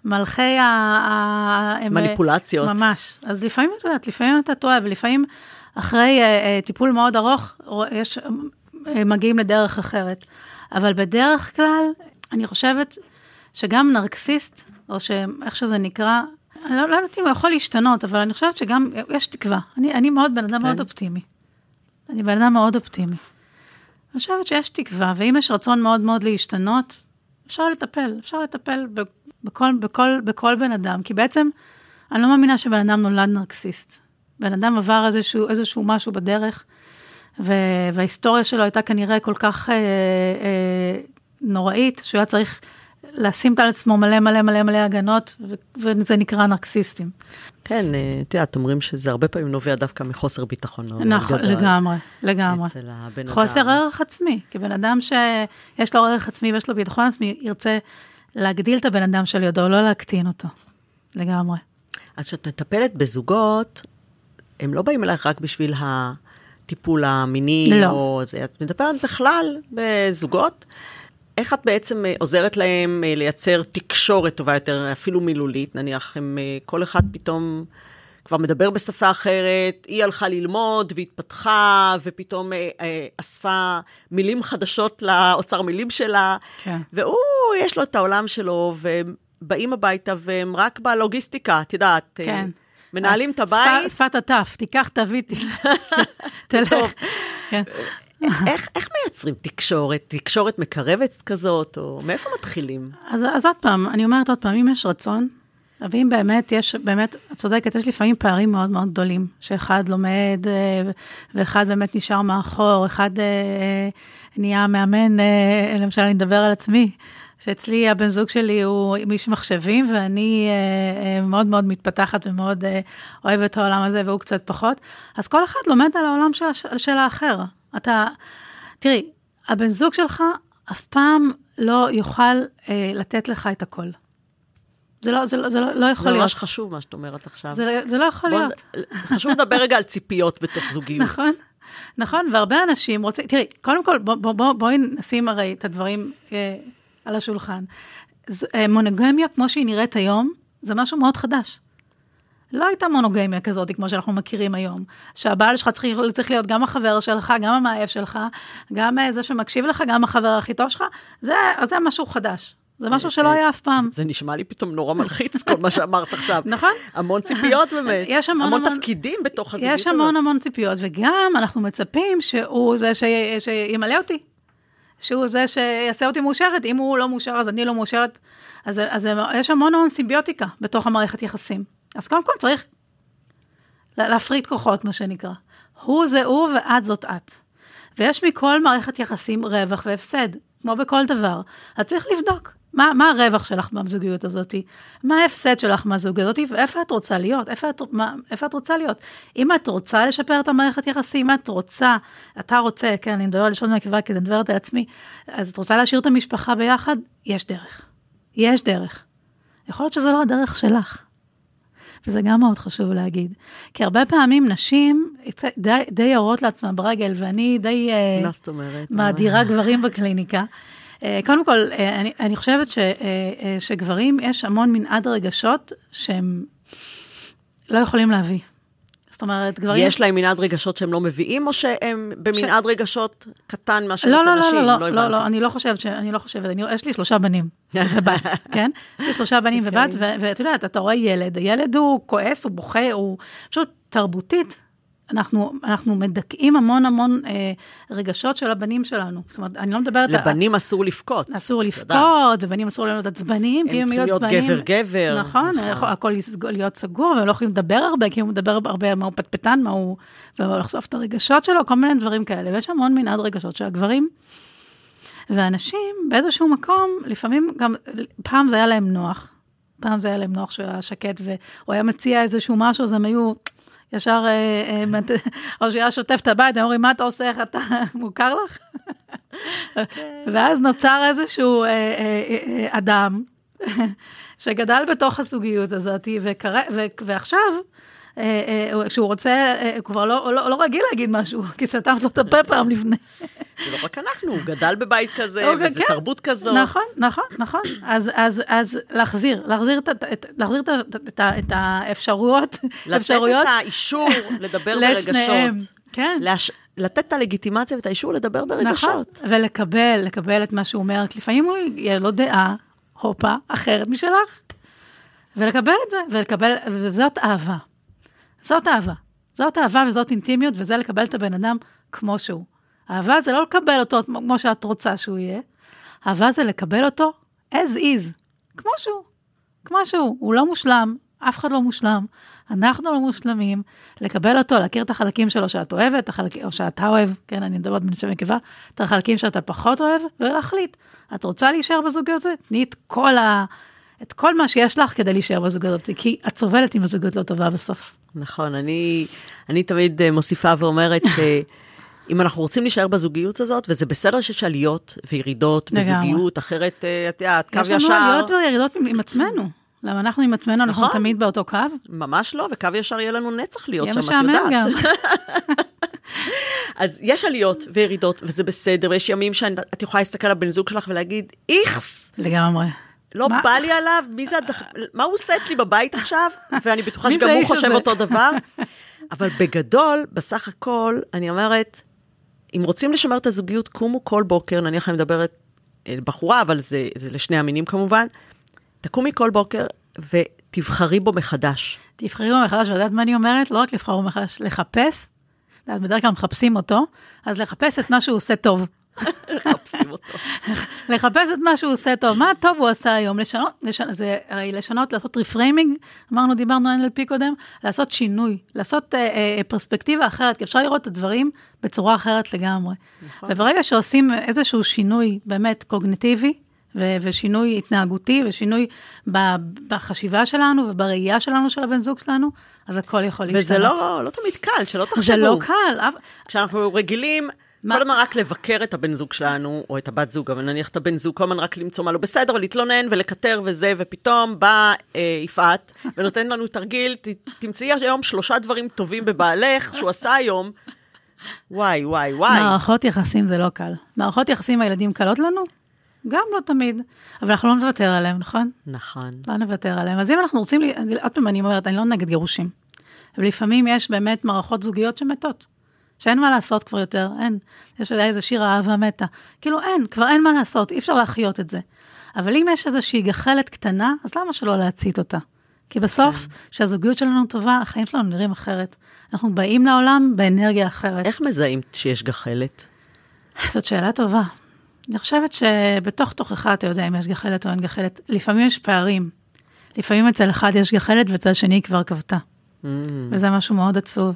מלכי ה... ה הם, מניפולציות. ממש. אז לפעמים, את יודעת, לפעמים אתה טועה, ולפעמים אחרי אה, אה, טיפול מאוד ארוך, יש, אה, מגיעים לדרך אחרת. אבל בדרך כלל, אני חושבת שגם נרקסיסט, או שאיך שזה נקרא, אני לא, לא יודעת אם הוא יכול להשתנות, אבל אני חושבת שגם, יש תקווה. אני, אני מאוד, בן אדם כן. מאוד אופטימי. אני בן אדם מאוד אופטימי. אני חושבת שיש תקווה, ואם יש רצון מאוד מאוד להשתנות, אפשר לטפל, אפשר לטפל בכל, בכל, בכל בן אדם, כי בעצם אני לא מאמינה שבן אדם נולד נרקסיסט. בן אדם עבר איזשהו, איזשהו משהו בדרך, ו, וההיסטוריה שלו הייתה כנראה כל כך אה, אה, נוראית, שהוא היה צריך לשים על עצמו מלא מלא מלא מלא הגנות, ו, וזה נקרא נרקסיסטים. כן, אה, את יודעת, אומרים שזה הרבה פעמים נובע דווקא מחוסר ביטחון נכון. לגמרי, לגמרי. אצל הבן אדם. חוסר ערך עצמי, כי בן אדם שיש לו ערך עצמי ויש לו ביטחון עצמי, ירצה להגדיל את הבן אדם שלידו, לא להקטין אותו. לגמרי. אז כשאת מטפלת בזוגות, הם לא באים אלייך רק בשביל הטיפול המיני, לא. או זה, את מדברת בכלל בזוגות. איך את בעצם אה, עוזרת להם אה, לייצר תקשורת טובה יותר, אפילו מילולית? נניח, הם, אה, כל אחד פתאום כבר מדבר בשפה אחרת, היא הלכה ללמוד והתפתחה, ופתאום אה, אה, אספה מילים חדשות לאוצר מילים שלה, כן. והוא, יש לו את העולם שלו, והם באים הביתה והם רק בלוגיסטיקה, את יודעת, אה, כן. מנהלים את הבית. שפת הטף, תיקח, תביא, תלך. כן. איך, איך מייצרים תקשורת? תקשורת מקרבת כזאת, או מאיפה מתחילים? אז, אז עוד פעם, אני אומרת עוד פעם, אם יש רצון, ואם באמת יש, באמת, את צודקת, יש לפעמים פערים מאוד מאוד גדולים, שאחד לומד אה, ואחד באמת נשאר מאחור, אחד אה, אה, נהיה מאמן, למשל, אני אדבר על עצמי, שאצלי הבן זוג שלי הוא איש מחשבים, ואני מאוד מאוד מתפתחת ומאוד אוהבת את העולם הזה, והוא קצת פחות. אז כל אחד לומד על העולם של, של האחר. אתה, תראי, הבן זוג שלך אף פעם לא יוכל לתת לך את הכל. זה לא, זה לא, זה לא, לא יכול זה להיות. ממש חשוב מה שאת אומרת עכשיו. זה, זה לא יכול בוא להיות. חשוב לדבר רגע על ציפיות בתוך זוגיות. נכון, נכון, והרבה אנשים רוצים, תראי, קודם כל, בוא, בוא, בוא, בואי נשים הרי את הדברים אה, על השולחן. ז, אה, מונוגמיה, כמו שהיא נראית היום, זה משהו מאוד חדש. לא הייתה מונוגמיה כזאת, כמו שאנחנו מכירים היום, שהבעל שלך צריך, צריך להיות גם החבר שלך, גם המאהב שלך, גם אה, זה שמקשיב לך, גם החבר הכי טוב שלך, זה, זה משהו חדש. זה משהו שלא היה אף פעם. זה נשמע לי פתאום נורא מלחיץ, כל מה שאמרת עכשיו. נכון. המון ציפיות באמת. יש המון המון המון- תפקידים בתוך הזוגיות הזאת. יש המון המון ציפיות, וגם אנחנו מצפים שהוא זה. שימלא אותי. שהוא זה שיעשה אותי מאושרת, אם הוא לא מאושר אז אני לא מאושרת. אז, אז יש המון המון סימביוטיקה בתוך המערכת יחסים. אז קודם כל צריך לה- להפריד כוחות, מה שנקרא. הוא זה הוא ואת זאת את. ויש מכל מערכת יחסים רווח והפסד, כמו בכל דבר. אז צריך לבדוק. מה, מה הרווח שלך מהזוגיות הזאת? מה ההפסד שלך מהזוגיות הזאת? ואיפה את רוצה להיות? איפה את, מה, איפה את רוצה להיות? אם את רוצה לשפר את המערכת יחסים, אם את רוצה, אתה רוצה, כן, אני מדבר על לשון נקבה כי אני מדברת על עצמי, אז את רוצה להשאיר את המשפחה ביחד? יש דרך. יש דרך. יכול להיות שזו לא הדרך שלך. וזה גם מאוד חשוב להגיד. כי הרבה פעמים נשים די, די יורות לעצמן ברגל, ואני די... אה, מה זאת אומרת? מאדירה גברים בקליניקה. אה, קודם כל, אה, אני, אני חושבת ש, אה, שגברים, יש המון מנעד רגשות שהם לא יכולים להביא. זאת אומרת, גברים... יש להם מנעד רגשות שהם לא מביאים, או שהם במנעד רגשות קטן מאשר לא, אצל לא, לא, נשים? לא, לא, לא, הבנתי. לא, אני לא חושבת, ש- אני לא חושבת, אני, יש לי שלושה בנים ובת, כן? יש לי שלושה בנים אוקיי. ובת, ואת יודעת, אתה רואה ילד, הילד הוא כועס, הוא בוכה, הוא פשוט תרבותית. אנחנו, אנחנו מדכאים המון המון אה, רגשות של הבנים שלנו. זאת אומרת, אני לא מדברת... לבנים אסור לבכות. אסור. לבכות, ובנים אסור להיות עצבניים, כי הם הם צריכים יהיו להיות עצבניים. גבר-גבר. נכון, יכול הכל להיות סגור, והם לא יכולים לדבר הרבה, כי הוא מדבר הרבה, מה הוא פטפטן, מה הוא... ולחשוף את הרגשות שלו, כל מיני דברים כאלה. ויש המון מנעד רגשות שהגברים והנשים באיזשהו מקום, לפעמים גם, פעם זה היה להם נוח, פעם זה היה להם נוח שהוא היה שקט, והוא היה מציע איזשהו משהו, אז הם היו ישר, אה, אה, שהיה שוטף את הבית, הם אומרים, מה אתה עושה, איך אתה, מוכר לך? ואז נוצר איזשהו אה, אה, אה, אדם שגדל בתוך הזוגיות הזאת, ו, ועכשיו, אה, אה, כשהוא רוצה, אה, הוא כבר לא, לא, לא רגיל להגיד משהו, כי סתמת לו את הפה פעם לפני. זה לא רק אנחנו, הוא גדל בבית כזה, וזה כן. תרבות כזאת. נכון, נכון, נכון. אז, אז, אז להחזיר, להחזיר, את, את, להחזיר את, את, ה- את האפשרויות, לתת אפשרויות את האישור לדבר לשניהם. ברגשות. כן. להש... לתת את הלגיטימציה ואת האישור לדבר נכון, ברגשות. ולקבל, לקבל את מה שהוא אומר, כי לפעמים הוא יהיה לו דעה, הופה, אחרת משלך, ולקבל את זה, ולקבל, וזאת אהבה. זאת אהבה. זאת אהבה וזאת אינטימיות, וזה לקבל את הבן אדם כמו שהוא. אהבה זה לא לקבל אותו כמו שאת רוצה שהוא יהיה, אהבה זה לקבל אותו as is, כמו שהוא. כמו שהוא, הוא לא מושלם, אף אחד לא מושלם, אנחנו לא מושלמים, לקבל אותו, להכיר את החלקים שלו שאת אוהבת, החלקים, או שאתה אוהב, כן, אני מדברת בנשי ונקבה, את החלקים שאתה פחות אוהב, ולהחליט, את רוצה להישאר בזוגיות הזאת? תני את כל, ה, את כל מה שיש לך כדי להישאר בזוגיות הזאת, כי את סובלת אם הזוגיות לא טובה בסוף. נכון, אני, אני תמיד אה, מוסיפה ואומרת שאם אנחנו רוצים להישאר בזוגיות הזאת, וזה בסדר שיש עליות וירידות. בזוגיות, אחרת, אה, את יודעת, קו יש לנו ישר, עליות וירידות עם, עם עצמנו. למה אנחנו עם עצמנו, אנחנו נכון. תמיד באותו קו. ממש לא, וקו ישר יהיה לנו נצח להיות יהיה שם, את משעמם יודעת. גם. אז יש עליות וירידות, וזה בסדר, ויש ימים שאת יכולה להסתכל על הבן זוג שלך ולהגיד, איכס, לגמרי. לא מה? בא לי עליו, מי זה הדח... מה הוא עושה אצלי בבית עכשיו? ואני בטוחה שגם הוא חושב הזה? אותו דבר. אבל בגדול, בסך הכל, אני אומרת, אם רוצים לשמר את הזוגיות, קומו כל בוקר, נניח אני מדברת אל בחורה, אבל זה, זה לשני המינים כמובן, תקומי כל בוקר ותבחרי בו מחדש. תבחרי בו מחדש, ואת מה אני אומרת? לא רק לבחור בו מחדש, לחפש, בדרך כלל מחפשים אותו, אז לחפש את מה שהוא עושה טוב. מחפשים אותו. לחפש את מה שהוא עושה טוב, מה הטוב הוא עשה היום, לשנות, לשנות זה הרי לשנות, לעשות reframing, אמרנו, דיברנו NLP קודם, לעשות שינוי, לעשות אה, אה, פרספקטיבה אחרת, כי אפשר לראות את הדברים בצורה אחרת לגמרי. נכון. וברגע שעושים איזשהו שינוי באמת קוגניטיבי, ו- ושינוי התנהגותי, ושינוי ב- בחשיבה שלנו ובראייה שלנו של הבן זוג שלנו, אז הכל יכול להשתנות. וזה לא, לא תמיד קל, שלא תחשבו. זה לא קל, כשאנחנו רגילים, מה- כל הזמן רק לבקר את הבן זוג שלנו, או את הבת זוג, אבל נניח את הבן זוג, כל הזמן רק למצוא מה לא בסדר, להתלונן ולקטר וזה, ופתאום באה אה, יפעת ונותנת לנו תרגיל, ת, תמצאי היום שלושה דברים טובים בבעלך שהוא עשה היום. וואי, וואי, וואי. מערכות יחסים זה לא קל. מערכות יחסים הילדים קלות לנו? גם לא תמיד, אבל אנחנו לא נוותר עליהם, נכון? נכון. לא נוותר עליהם. אז אם אנחנו רוצים, עוד פעם אני אומרת, אני לא נגד גירושים. אבל לפעמים יש באמת מערכות זוגיות שמתות. שאין מה לעשות כבר יותר, אין. יש עדיין איזה שיר אהבה מתה. כאילו אין, כבר אין מה לעשות, אי אפשר להחיות את זה. אבל אם יש איזושהי גחלת קטנה, אז למה שלא להצית אותה? כי בסוף, כשהזוגיות שלנו טובה, החיים שלנו נראים אחרת. אנחנו באים לעולם באנרגיה אחרת. איך מזהים שיש גחלת? זאת שאלה טובה. אני חושבת שבתוך תוכך אתה יודע אם יש גחלת או אין גחלת. לפעמים יש פערים. לפעמים אצל אחד יש גחלת ואצל השני היא כבר כבתה. Mm, וזה משהו מאוד עצוב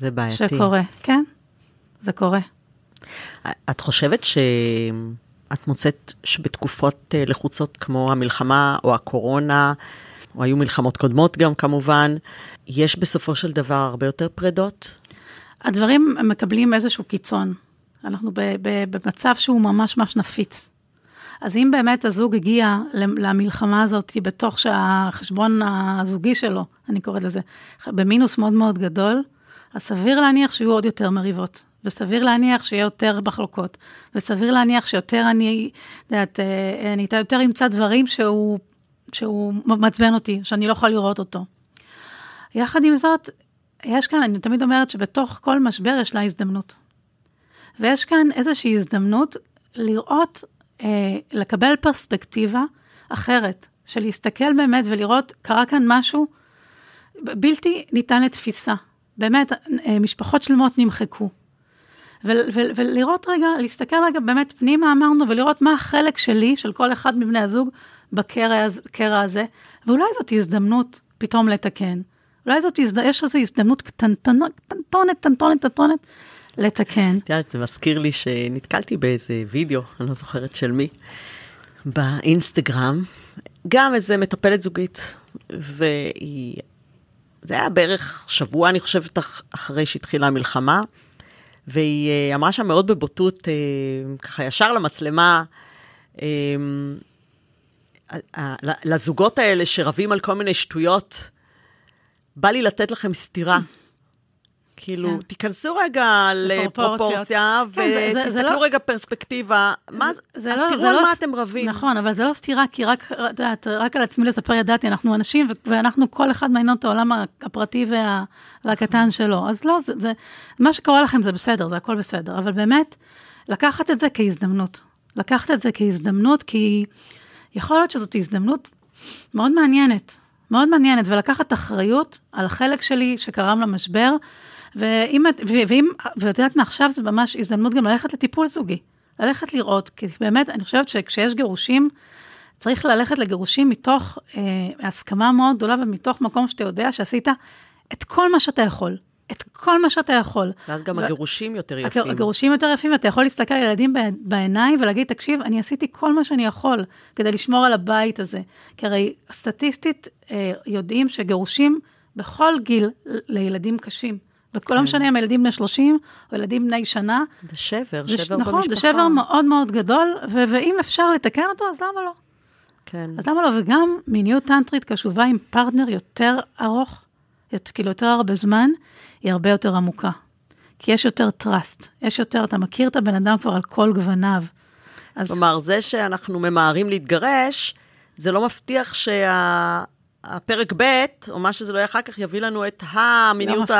זה בעייתי. שקורה. כן, זה קורה. את חושבת שאת מוצאת שבתקופות אה, לחוצות כמו המלחמה או הקורונה, או היו מלחמות קודמות גם כמובן, יש בסופו של דבר הרבה יותר פרדות? הדברים מקבלים איזשהו קיצון. אנחנו ב- ב- במצב שהוא ממש ממש נפיץ. אז אם באמת הזוג הגיע למלחמה הזאת בתוך שהחשבון הזוגי שלו, אני קוראת לזה, במינוס מאוד מאוד גדול, אז סביר להניח שיהיו עוד יותר מריבות, וסביר להניח שיהיה יותר מחלוקות, וסביר להניח שיותר אני, יודעת, אה, אני יותר אמצא דברים שהוא, שהוא מעצבן אותי, שאני לא יכולה לראות אותו. יחד עם זאת, יש כאן, אני תמיד אומרת שבתוך כל משבר יש לה הזדמנות. ויש כאן איזושהי הזדמנות לראות, אה, לקבל פרספקטיבה אחרת, של להסתכל באמת ולראות, קרה כאן משהו בלתי ניתן לתפיסה. באמת, אה, משפחות שלמות נמחקו. ולראות רגע, להסתכל רגע באמת פנימה אמרנו, ולראות מה החלק שלי, של כל אחד מבני הזוג, בקרע הזה, ואולי זאת הזדמנות פתאום לתקן. אולי זאת. יש איזו הזדמנות קטנטונת, קטנטונת, קטנטונת, קטנטונת, לתקן. את יודעת, זה מזכיר לי שנתקלתי באיזה וידאו, אני לא זוכרת של מי, באינסטגרם, גם איזה מטפלת זוגית, והיא... זה היה בערך שבוע, אני חושבת, אח- אחרי שהתחילה המלחמה, והיא אה, אמרה שם מאוד בבוטות, אה, ככה ישר למצלמה, אה, לזוגות האלה שרבים על כל מיני שטויות, בא לי לתת לכם סטירה. כאילו, כן. תיכנסו רגע. לפרופורציה, כן, ותסתכלו לא- רגע פרספקטיבה. מה זה, זה לא- תראו זה על לא מה ס- אתם רבים. נכון, אבל זה לא סתירה, כי רק, יודעת, רק על עצמי לספר ידעתי, אנחנו אנשים, ואנחנו, כל אחד מעניין את העולם הפרטי וה, והקטן שלו. אז לא, זה, זה, מה שקורה לכם זה בסדר, זה הכל בסדר, אבל באמת, לקחת את זה כהזדמנות. לקחת את זה כהזדמנות, כי יכול להיות שזאת הזדמנות מאוד מעניינת, מאוד מעניינת, ולקחת אחריות על החלק שלי שגרם למשבר, ואם, את- ואם, ואת יודעת מה, עכשיו זה ממש הזדמנות גם ללכת לטיפול זוגי. ללכת לראות, כי באמת, אני חושבת שכשיש גירושים, צריך ללכת לגירושים מתוך אה, הסכמה מאוד גדולה ומתוך מקום שאתה יודע שעשית את כל מה שאתה יכול. את כל מה שאתה יכול. ואז גם ו- הגירושים יותר יפים. הגירושים יותר יפים, ואתה יכול להסתכל על ילדים בעיניים ולהגיד, תקשיב, אני עשיתי כל מה שאני יכול כדי לשמור על הבית הזה. כי הרי סטטיסטית אה, יודעים שגירושים בכל גיל לילדים קשים. ולא כן. משנה אם הילדים בני 30 או ילדים בני שנה. זה שבר, זה שבר נכון, במשפחה. זה שבר מאוד מאוד גדול, ו- ואם אפשר לתקן אותו, אז למה לא? כן. אז למה לא? וגם מיניות טנטרית קשובה עם פרטנר יותר ארוך, כאילו יותר הרבה זמן, היא הרבה יותר עמוקה. כי יש יותר trust, יש יותר, אתה מכיר את הבן אדם כבר על כל גווניו. אז כלומר, זה שאנחנו ממהרים להתגרש, זה לא מבטיח שהפרק ב', או מה שזה לא יהיה אחר כך, יביא לנו את המיניות לא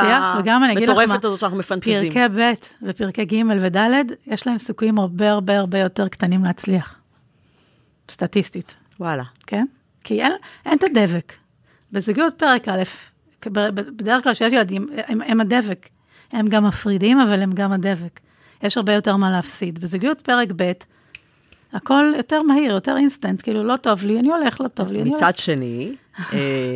אני אגיד לך המטורפת הזו שאנחנו מפנטזים. פרקי ב' ופרקי ג' וד', יש להם סיכויים הרבה הרבה הרבה יותר קטנים להצליח. סטטיסטית. וואלה. כן? כי אין, אין את הדבק. בזוגיות פרק א', בדרך כלל כשיש ילדים, הם, הם הדבק. הם גם מפרידים, אבל הם גם הדבק. יש הרבה יותר מה להפסיד. בזוגיות פרק ב', הכל יותר מהיר, יותר אינסטנט, כאילו, לא טוב לי, אני הולך, לא טוב לי, אני הולך. מצד שני,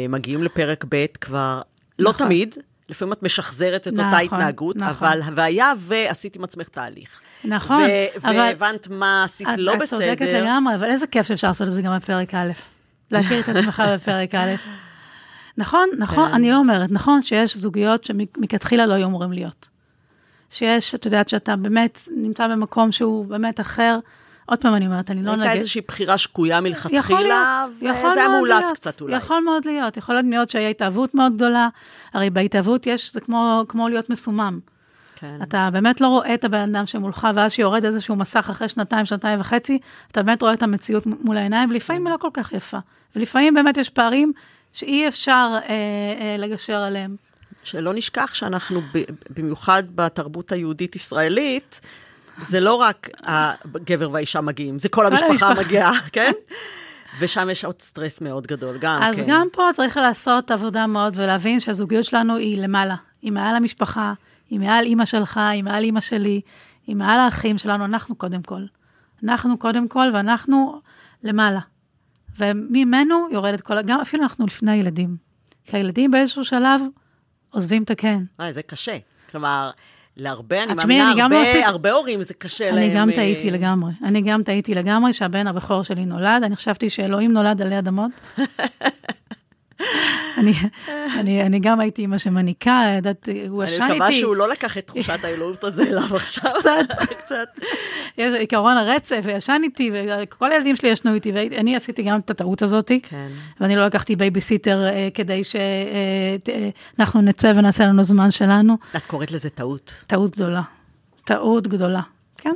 מגיעים לפרק ב' כבר, לא נכון. תמיד, לפעמים את משחזרת את אותה נכון, התנהגות, נכון. אבל והיה ועשית עם עצמך תהליך. נכון, ו- אבל... והבנת מה עשית את- לא את צודקת בסדר. לגמרי, אבל איזה כיף שאפשר לעשות את זה גם בפרק א'. להכיר את עצמך בפרק א'. נכון, נכון, כן. אני לא אומרת, נכון שיש זוגיות שמלכתחילה לא היו אמורים להיות. שיש, את יודעת, שאתה באמת נמצא במקום שהוא באמת אחר. עוד פעם אני אומרת, אני לא הייתה נגד. איזושהי בחירה יכול מלכתחילה, וזה היה מאולץ קצת אולי. יכול מאוד להיות, יכול להיות מאוד שהיה התאהבות מאוד גדולה. הרי בהתאהבות יש, זה כמו, כמו להיות מסומם. כן. אתה באמת לא רואה את הבן אדם שמולך, ואז שיורד איזשהו מסך אחרי שנתיים, שנתיים וחצי, אתה באמת רואה את המציאות מול העיניים, ולפעמים היא לא כל כך יפה. ולפעמים באמת יש פערים שאי אפשר אה, אה, לגשר עליהם. שלא נשכח שאנחנו, במיוחד בתרבות היהודית-ישראלית, זה לא רק הגבר והאישה מגיעים, זה כל המשפחה. מגיעה, כן? ושם יש עוד סטרס מאוד גדול, גם אז כן. גם פה צריך לעשות עבודה מאוד, ולהבין שהזוגיות שלנו היא למעלה. היא מעל המשפחה, היא מעל אימא שלך, היא מעל אימא שלי, היא מעל האחים שלנו, אנחנו קודם כל. אנחנו קודם כל, ואנחנו למעלה. וממנו יורדת כל, גם אפילו אנחנו לפני הילדים. כי הילדים באיזשהו שלב עוזבים את הקן. וואי, זה קשה. כלומר, להרבה, אני מאמינה, אני גם הרבה, לא עשיתי- הרבה הורים זה קשה להם. אני גם אה, טעיתי לגמרי. אני גם טעיתי לגמרי שהבן הבכור שלי נולד. אני חשבתי שאלוהים נולד עלי אדמות. אני, אני, אני גם הייתי אימא שמניקה, ידעת, הוא אני ישן איתי. מקווה שהוא לא לקח את תחושת האלוהות הזה אליו עכשיו. קצת. קצת. יש עיקרון הרצף, וישן איתי, וכל הילדים שלי ישנו איתי, ואני עשיתי גם את הטעות הזאת, כן. ואני לא לקחתי בייביסיטר אה, כדי שאנחנו נצא ונעשה לנו זמן שלנו. את קוראת לזה טעות. טעות גדולה. טעות גדולה. כן.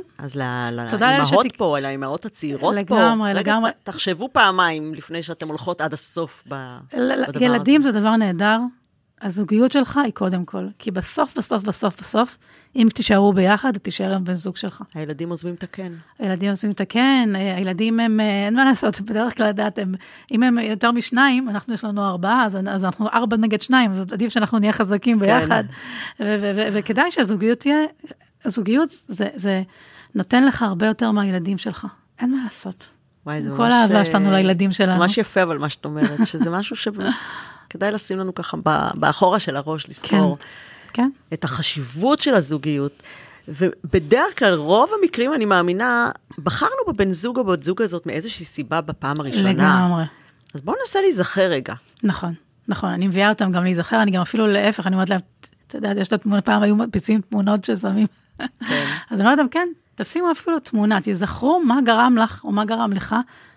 אז לאימהות שתק- פה, לאימהות הצעירות פה, לגמרי, רגע, לגמרי. ת- תחשבו פעמיים לפני שאתם הולכות עד הסוף ב- בדבר ילדים הזה. זה דבר נהדר, הזוגיות שלך היא קודם כל, כי בסוף, בסוף, בסוף, בסוף, אם תישארו ביחד, תישאר עם בן זוג שלך. הילדים עוזבים את הקן. הילדים עושים את הקן, אה, הילדים הם, אה, אין מה לעשות, בדרך כלל, לדעת, הם, אם הם יותר משניים, אנחנו יש לנו ארבעה, אז, אז אנחנו ארבע נגד שניים, אז עדיף שאנחנו נהיה חזקים ביחד. ו- ו- ו- וכדאי שהזוגיות תהיה, הזוגיות זה, זה נותן לך הרבה יותר מהילדים שלך, אין מה לעשות. וואי, זה עם ממש... כל האהבה אה, שלנו לילדים שלנו. ממש יפה, אבל מה שאת אומרת, שזה משהו שכדאי לשים לנו ככה באחורה של הראש, לזכור כן. את החשיבות של הזוגיות. ובדרך כלל, רוב המקרים, אני מאמינה, בחרנו בבן זוג או בת זוג הזאת מאיזושהי סיבה בפעם הראשונה. לגמרי. אז בואו ננסה להיזכר רגע. נכון, נכון, אני מביאה אותם גם להיזכר, אני גם אפילו להפך, אני אומרת להם, אתה יודע, יש את התמונה, פעם היו מדפיסים תמונות ששמים. כן. אז אני אומרת להם, כן, תשימו אפילו תמונה, תזכרו מה גרם לך או מה גרם לך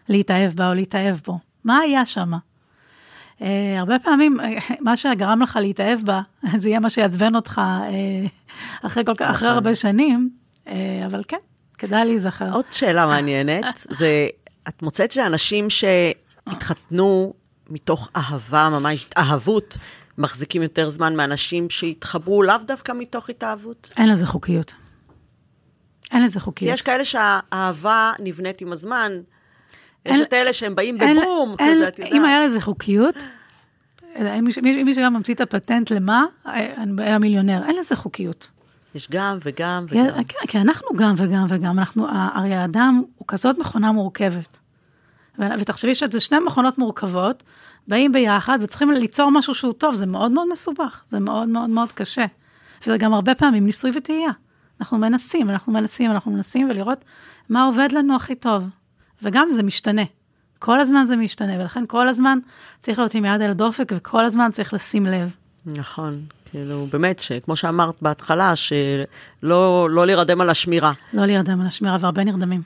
להתאהב בה או להתאהב בו. מה היה שם? Uh, הרבה פעמים, uh, מה שגרם לך להתאהב בה, זה יהיה מה שיעצבן אותך uh, אחרי, כל כך, אחרי נכון. הרבה שנים, uh, אבל כן, כדאי להיזכר. עוד שאלה מעניינת, זה, את מוצאת שאנשים שהתחתנו מתוך אהבה, ממש התאהבות, מחזיקים יותר זמן מאנשים שהתחברו לאו דווקא מתוך התאהבות? אין לזה חוקיות. אין לזה חוקיות. יש כאלה שהאהבה נבנית עם הזמן, יש אין- את אלה שהם באים אין- בבום, אין- כזה, את יודעת. אם היה לזה חוקיות, אם מישהו- אם מישהו היה ממציא את הפטנט למה, אני היה מיליונר. אין לזה חוקיות. יש גם וגם כן, וגם. כן, כי אנחנו גם וגם וגם, אנחנו, הרי האדם הוא כזאת מכונה מורכבת. ותחשבי שזה שני מכונות מורכבות, באים ביחד וצריכים ליצור משהו שהוא טוב, זה מאוד מאוד מסובך, זה מאוד מאוד מאוד קשה. וזה גם הרבה פעמים ניסוי וטעייה. אנחנו מנסים, אנחנו מנסים, אנחנו מנסים ולראות מה עובד לנו הכי טוב. וגם זה משתנה. כל הזמן זה משתנה, ולכן כל הזמן צריך להיות עם יד על הדופק, וכל הזמן צריך לשים לב. נכון, כאילו, באמת, שכמו שאמרת בהתחלה, שלא לא להירדם על השמירה. לא להירדם על השמירה, והרבה נרדמים.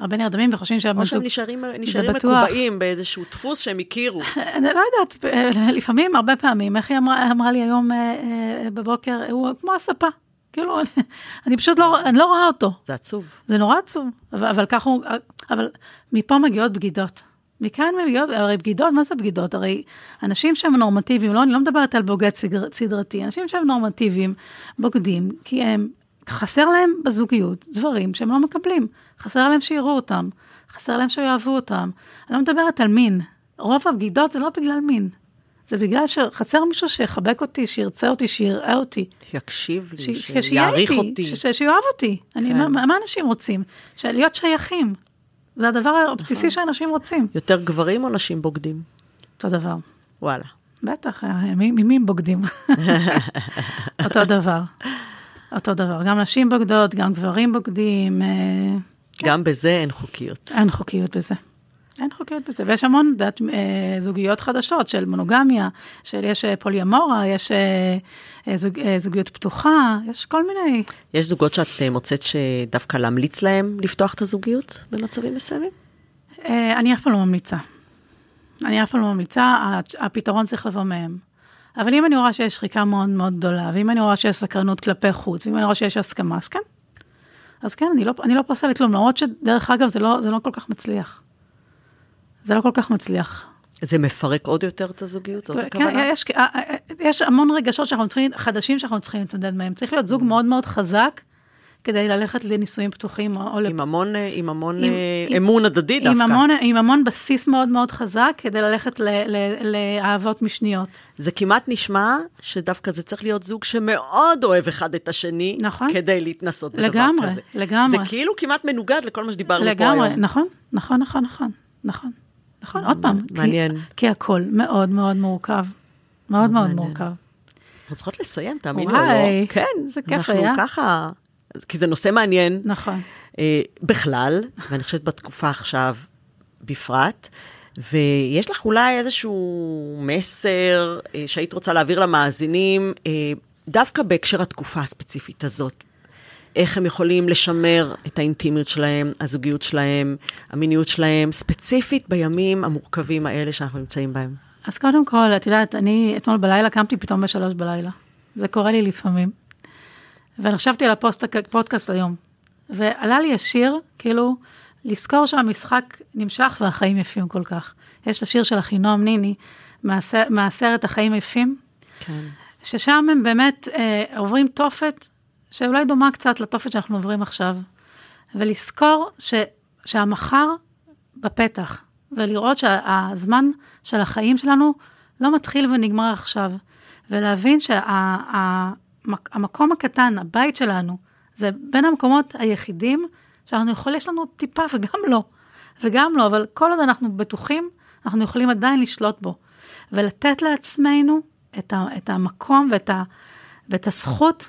הרבה נרדמים וחושבים שהבן או זוג... שהם נשארים. מקובעים באיזשהו דפוס שהם הכירו. אני לא יודעת, אה, לפעמים, הרבה פעמים, איך היא אמרה, אמרה לי היום אה, אה, בבוקר, הוא כמו הספה. כאילו, אני, אני פשוט לא, אני לא רואה אותו. זה עצוב. זה נורא עצוב, אבל, אבל ככה הוא, אבל מפה מגיעות בגידות. מכאן מגיעות, הרי בגידות, מה זה בגידות? הרי אנשים שהם נורמטיביים, לא, אני לא מדברת על בוגד סדרתי, אנשים שהם נורמטיביים, בוגדים, כי הם, חסר להם בזוגיות דברים שהם לא מקבלים. חסר להם שיראו אותם, חסר להם שיאהבו אותם. אני לא מדברת על מין. רוב הבגידות זה לא בגלל מין. זה בגלל שחסר מישהו שיחבק אותי, שירצה אותי, שיראה אותי. שיקשיב לי, ש- שיעריך איתי, אותי. ש- שיאהב אותי. אני, כן. מה, מה אנשים רוצים? להיות שייכים. זה הדבר נכון. הבסיסי שאנשים רוצים. יותר גברים או נשים בוגדים? אותו דבר. וואלה. בטח, אה, מי- ממי הם בוגדים? אותו דבר. אותו דבר. גם נשים בוגדות, גם גברים בוגדים, אה, גם בזה אין חוקיות. אין חוקיות בזה. אין חוקיות בזה, ויש המון, יודעת, אה, זוגיות חדשות של מונוגמיה, של יש אה, פוליומורה, יש אה, אה, זוג, אה, זוגיות פתוחה, יש כל מיני, יש זוגות שאת אה, מוצאת שדווקא להמליץ להם לפתוח את הזוגיות במצבים מסוימים? אה, אני אף פעם לא ממליצה. אני אף פעם לא ממליצה, הפתרון צריך לבוא מהם. אבל אם אני רואה שיש שחיקה מאוד מאוד גדולה, ואם אני רואה שיש סקרנות כלפי חוץ, ואם אני רואה שיש הסכמה, אז כן. אז כן, אני לא, אני לא פוסלת כלום, למרות שדרך אגב, זה לא, זה לא כל כך מצליח. זה לא כל כך מצליח. זה מפרק עוד יותר את הזוגיות? זאת כן, הכוונה? יש, אה, אה, יש המון רגשות שאנחנו צריכים, חדשים שאנחנו צריכים להתמודד מהם. צריך להיות זוג מאוד מאוד חזק, כדי ללכת לנישואים פתוחים, או, עם המון, אה, עם המון עם- אה, עם- אמון הדדי דווקא. עם המון, עם המון בסיס מאוד מאוד חזק, כדי ללכת ל, ל, לאהבות משניות. זה כמעט נשמע שדווקא זה צריך להיות זוג שמאוד אוהב אחד את השני, נכון. כדי להתנסות בדבר לגמרי, כזה. לגמרי. זה כאילו כמעט מנוגד לכל מה שדיברנו פה לגמרי, היום. נכון, נכון, נכון, נכון, נכון. נכון, עוד פעם. כי- מעניין. כי הכל מאוד מאוד מורכב. מאוד מאוד מעניין. מורכב. אנחנו צריכות לסיים, תאמינו או לא. כן, איזה כיף אנחנו היה. ככה, כי זה נושא מעניין נכון. אה, בכלל, ואני חושבת בתקופה עכשיו בפרט. ויש לך אולי איזשהו מסר אה, שהיית רוצה להעביר למאזינים, אה, דווקא בהקשר התקופה הספציפית הזאת. איך הם יכולים לשמר את האינטימיות שלהם, הזוגיות שלהם, המיניות שלהם, ספציפית בימים המורכבים האלה שאנחנו נמצאים בהם. אז קודם כל, את יודעת, אני אתמול בלילה קמתי פתאום בשלוש בלילה. זה קורה לי לפעמים. ואני חשבתי על הפודקאסט היום, ועלה לי השיר, כאילו, לזכור שהמשחק נמשך והחיים יפים כל כך. יש את השיר של אחינועם ניני, מהסרט החיים יפים, כן. ששם הם באמת אה, עוברים תופת, שאולי דומה קצת לתופת שאנחנו עוברים עכשיו, ולזכור ש, שהמחר בפתח, ולראות שהזמן של החיים שלנו לא מתחיל ונגמר עכשיו, ולהבין שהמקום הקטן, הבית שלנו, זה בין המקומות היחידים שאנחנו יכולים, יש לנו טיפה וגם לא, וגם לא, אבל כל עוד אנחנו בטוחים, אנחנו יכולים עדיין לשלוט בו. ולתת לעצמנו את, ה, את המקום ואת, ה, ואת הזכות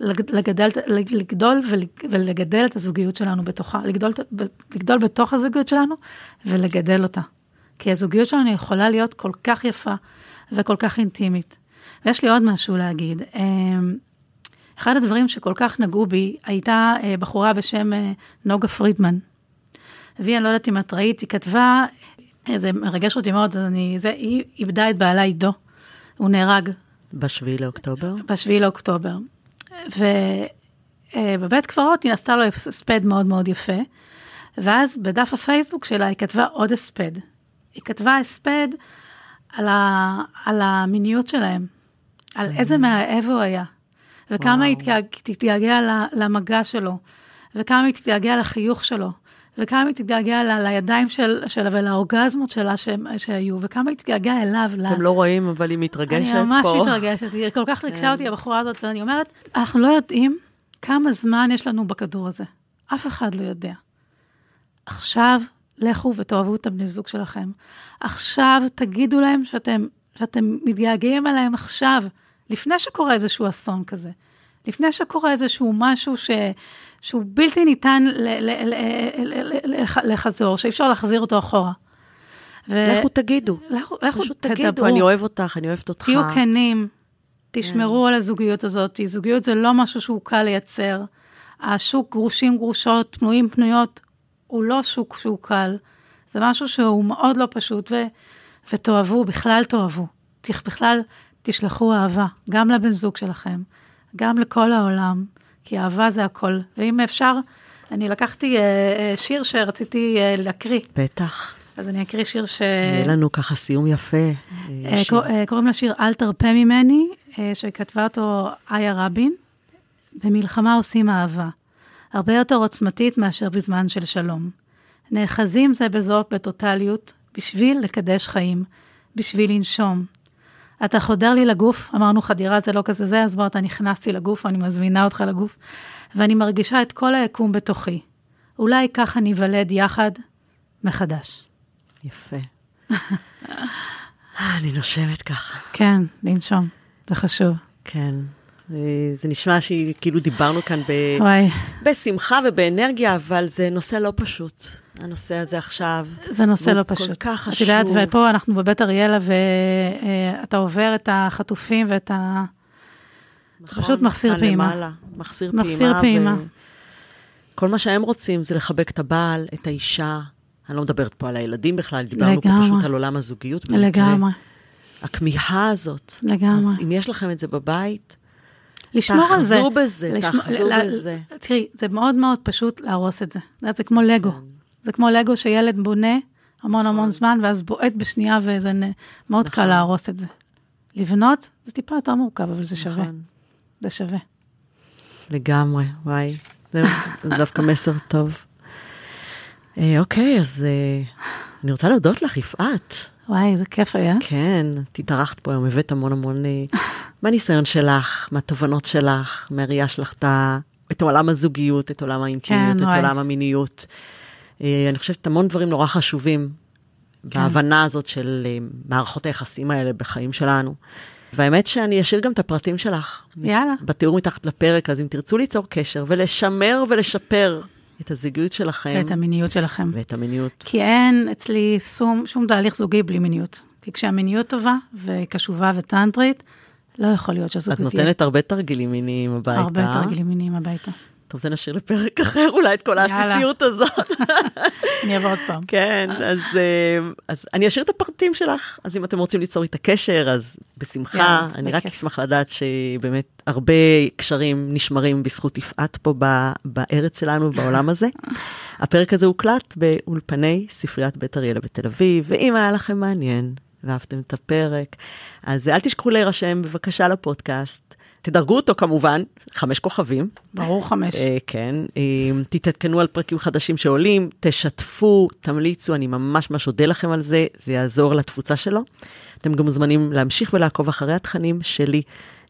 לגדל, לגדול ולגדל את הזוגיות שלנו בתוכה, לגדול, לגדול בתוך הזוגיות שלנו ולגדל אותה. כי הזוגיות שלנו יכולה להיות כל כך יפה וכל כך אינטימית. ויש לי עוד משהו להגיד. אמ, אחד הדברים שכל כך נגעו בי, הייתה אה, בחורה בשם אה, נוגה פרידמן. והיא, אני לא יודעת אם את ראית, היא כתבה, זה מרגש אותי מאוד, אני, זה, היא איבדה את בעלה עידו, הוא נהרג. בשביעי לאוקטובר? בשביעי לאוקטובר. ובבית קברות היא עשתה לו הספד מאוד מאוד יפה, ואז בדף הפייסבוק שלה היא כתבה עוד הספד. היא כתבה הספד על, ה, על המיניות שלהם, על. איזה מאהב הוא היה, וכמה היא תתגעגע למגע שלו, וכמה היא תתגעגע לחיוך שלו, וכמה היא תתגעגע לידיים של, שלה ולאורגזמות שלה שהם, שהיו, וכמה היא תתגעגע אליו. אתם לה... לא רואים, אבל היא מתרגשת פה. אני ממש פה. מתרגשת, היא כל כך ריגשה כן. אותי, הבחורה הזאת, ואני אומרת, אנחנו לא יודעים כמה זמן יש לנו בכדור הזה. אף אחד לא יודע. עכשיו, לכו ותאהבו את הבני זוג שלכם. עכשיו, תגידו להם שאתם, שאתם מתגעגעים אליהם עכשיו, לפני שקורה איזשהו אסון כזה. לפני שקורה איזשהו משהו ש... שהוא בלתי ניתן לחזור, שאי אפשר להחזיר אותו אחורה. ו... לכו תגידו. לכו, לכו פשוט תדברו. תגידו, אני אוהב אותך, אני אוהבת אותך. תהיו כנים, תשמרו כן. על הזוגיות הזאת. זוגיות זה לא משהו שהוא קל לייצר. השוק גרושים גרושות, פנויים פנויות, הוא לא שוק שהוא קל. זה משהו שהוא מאוד לא פשוט, ו... ותאהבו, בכלל תאהבו. בכלל תשלחו אהבה, גם לבן זוג שלכם, גם לכל העולם. כי אהבה זה הכל. ואם אפשר, אני לקחתי אה, אה, שיר שרציתי אה, להקריא. בטח. אז אני אקריא שיר ש... יהיה לנו ככה סיום יפה. קוראים לשיר "אל תרפה ממני", שכתבה אותו איה רבין. במלחמה עושים אהבה, הרבה יותר עוצמתית מאשר בזמן של שלום. נאחזים זה בזו בטוטליות, בשביל לקדש חיים, בשביל לנשום, אתה חודר לי לגוף, אמרנו חדירה זה לא כזה זה, אז בוא, אתה נכנס לי לגוף, אני מזמינה אותך לגוף, ואני מרגישה את כל היקום בתוכי. אולי ככה ניוולד יחד מחדש. יפה. אני נושמת ככה. כן, לנשום, זה חשוב. כן. זה נשמע שכאילו דיברנו כאן ב... בשמחה ובאנרגיה, אבל זה נושא לא פשוט. הנושא הזה עכשיו. זה נושא לא פשוט. כל כך חשוב. את יודעת, ופה אנחנו בבית אריאלה, ואתה עובר את החטופים ואת ה... נכון, פשוט מחסיר פעימה. למעלה, מחסיר פעימה. מחסיר פעימה. ו... כל מה שהם רוצים זה לחבק את הבעל, את האישה. אני לא מדברת פה על הילדים בכלל, דיברנו לגמרי. פה פשוט על עולם הזוגיות. לגמרי. הכמיהה הזאת. לגמרי. אז אם יש לכם את זה בבית, לשמור על זה. תאחזו בזה, תאחזו בזה. תראי, זה מאוד מאוד פשוט להרוס את זה. זה כמו לגו. כן. זה כמו לגו שילד בונה המון המון נכון. זמן, ואז בועט בשנייה, וזה מאוד קל נכון. להרוס את זה. לבנות, זה טיפה יותר מורכב, אבל זה שווה. נכון. זה שווה. לגמרי, וואי. זה דווקא מסר טוב. אה, אוקיי, אז אה, אני רוצה להודות לך, יפעת. וואי, איזה כיף היה. כן, התארחת פה היום, הבאת המון המון אה, מהניסיון שלך, מהתובנות שלך, מהראייה שלך את עולם הזוגיות, את עולם האינטימיות, כן, את. עולם המיניות. אה, אני חושבת המון דברים נורא חשובים כן. בהבנה הזאת של אה, מערכות היחסים האלה בחיים שלנו. והאמת שאני אשאיר גם את הפרטים שלך. יאללה. בתיאור מתחת לפרק, אז אם תרצו ליצור קשר ולשמר ולשפר את הזוגיות שלכם. ואת המיניות שלכם. ואת המיניות. כי אין אצלי שום, שום תהליך זוגי בלי מיניות. כי כשהמיניות טובה וקשובה וטנטרית, לא יכול להיות שהזוגיות תהיה. את נותנת הרבה תרגילים מיניים הביתה. הרבה תרגילים מיניים הביתה. טוב, זה נשאיר לפרק אחר, אולי את כל העסיסיות הזאת. אני אבוא עוד פעם. כן, אז, אה, אז אני אשאיר את הפרטים שלך. אז אם אתם רוצים ליצור איתה קשר, אז בשמחה. אני רק אשמח לדעת שבאמת הרבה קשרים נשמרים בזכות יפעת פה בארץ שלנו, בעולם הזה. הפרק הזה הוקלט באולפני ספריית בית אריאלה בתל אביב, ואם היה לכם מעניין ואהבתם את הפרק, אז אל תשכחו להירשם בבקשה לפודקאסט. תדרגו אותו כמובן, חמש כוכבים. ברור חמש. אה, כן, אה, תתעדכנו על פרקים חדשים שעולים, תשתפו, תמליצו, אני ממש ממש אודה לכם על זה, זה יעזור לתפוצה שלו. אתם גם מוזמנים להמשיך ולעקוב אחרי התכנים שלי,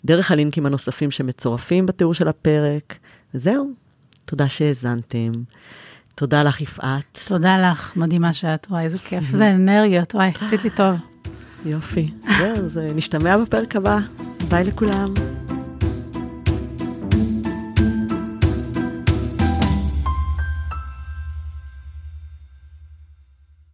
דרך הלינקים הנוספים שמצורפים בתיאור של הפרק. וזהו, תודה שהאזנתם. תודה לך, יפעת. תודה לך, מדהימה שאת, וואי, איזה כיף. זה אנרגיות, וואי, עשית לי טוב. יופי. זהו, זה נשתמע בפרק הבא. ביי לכולם.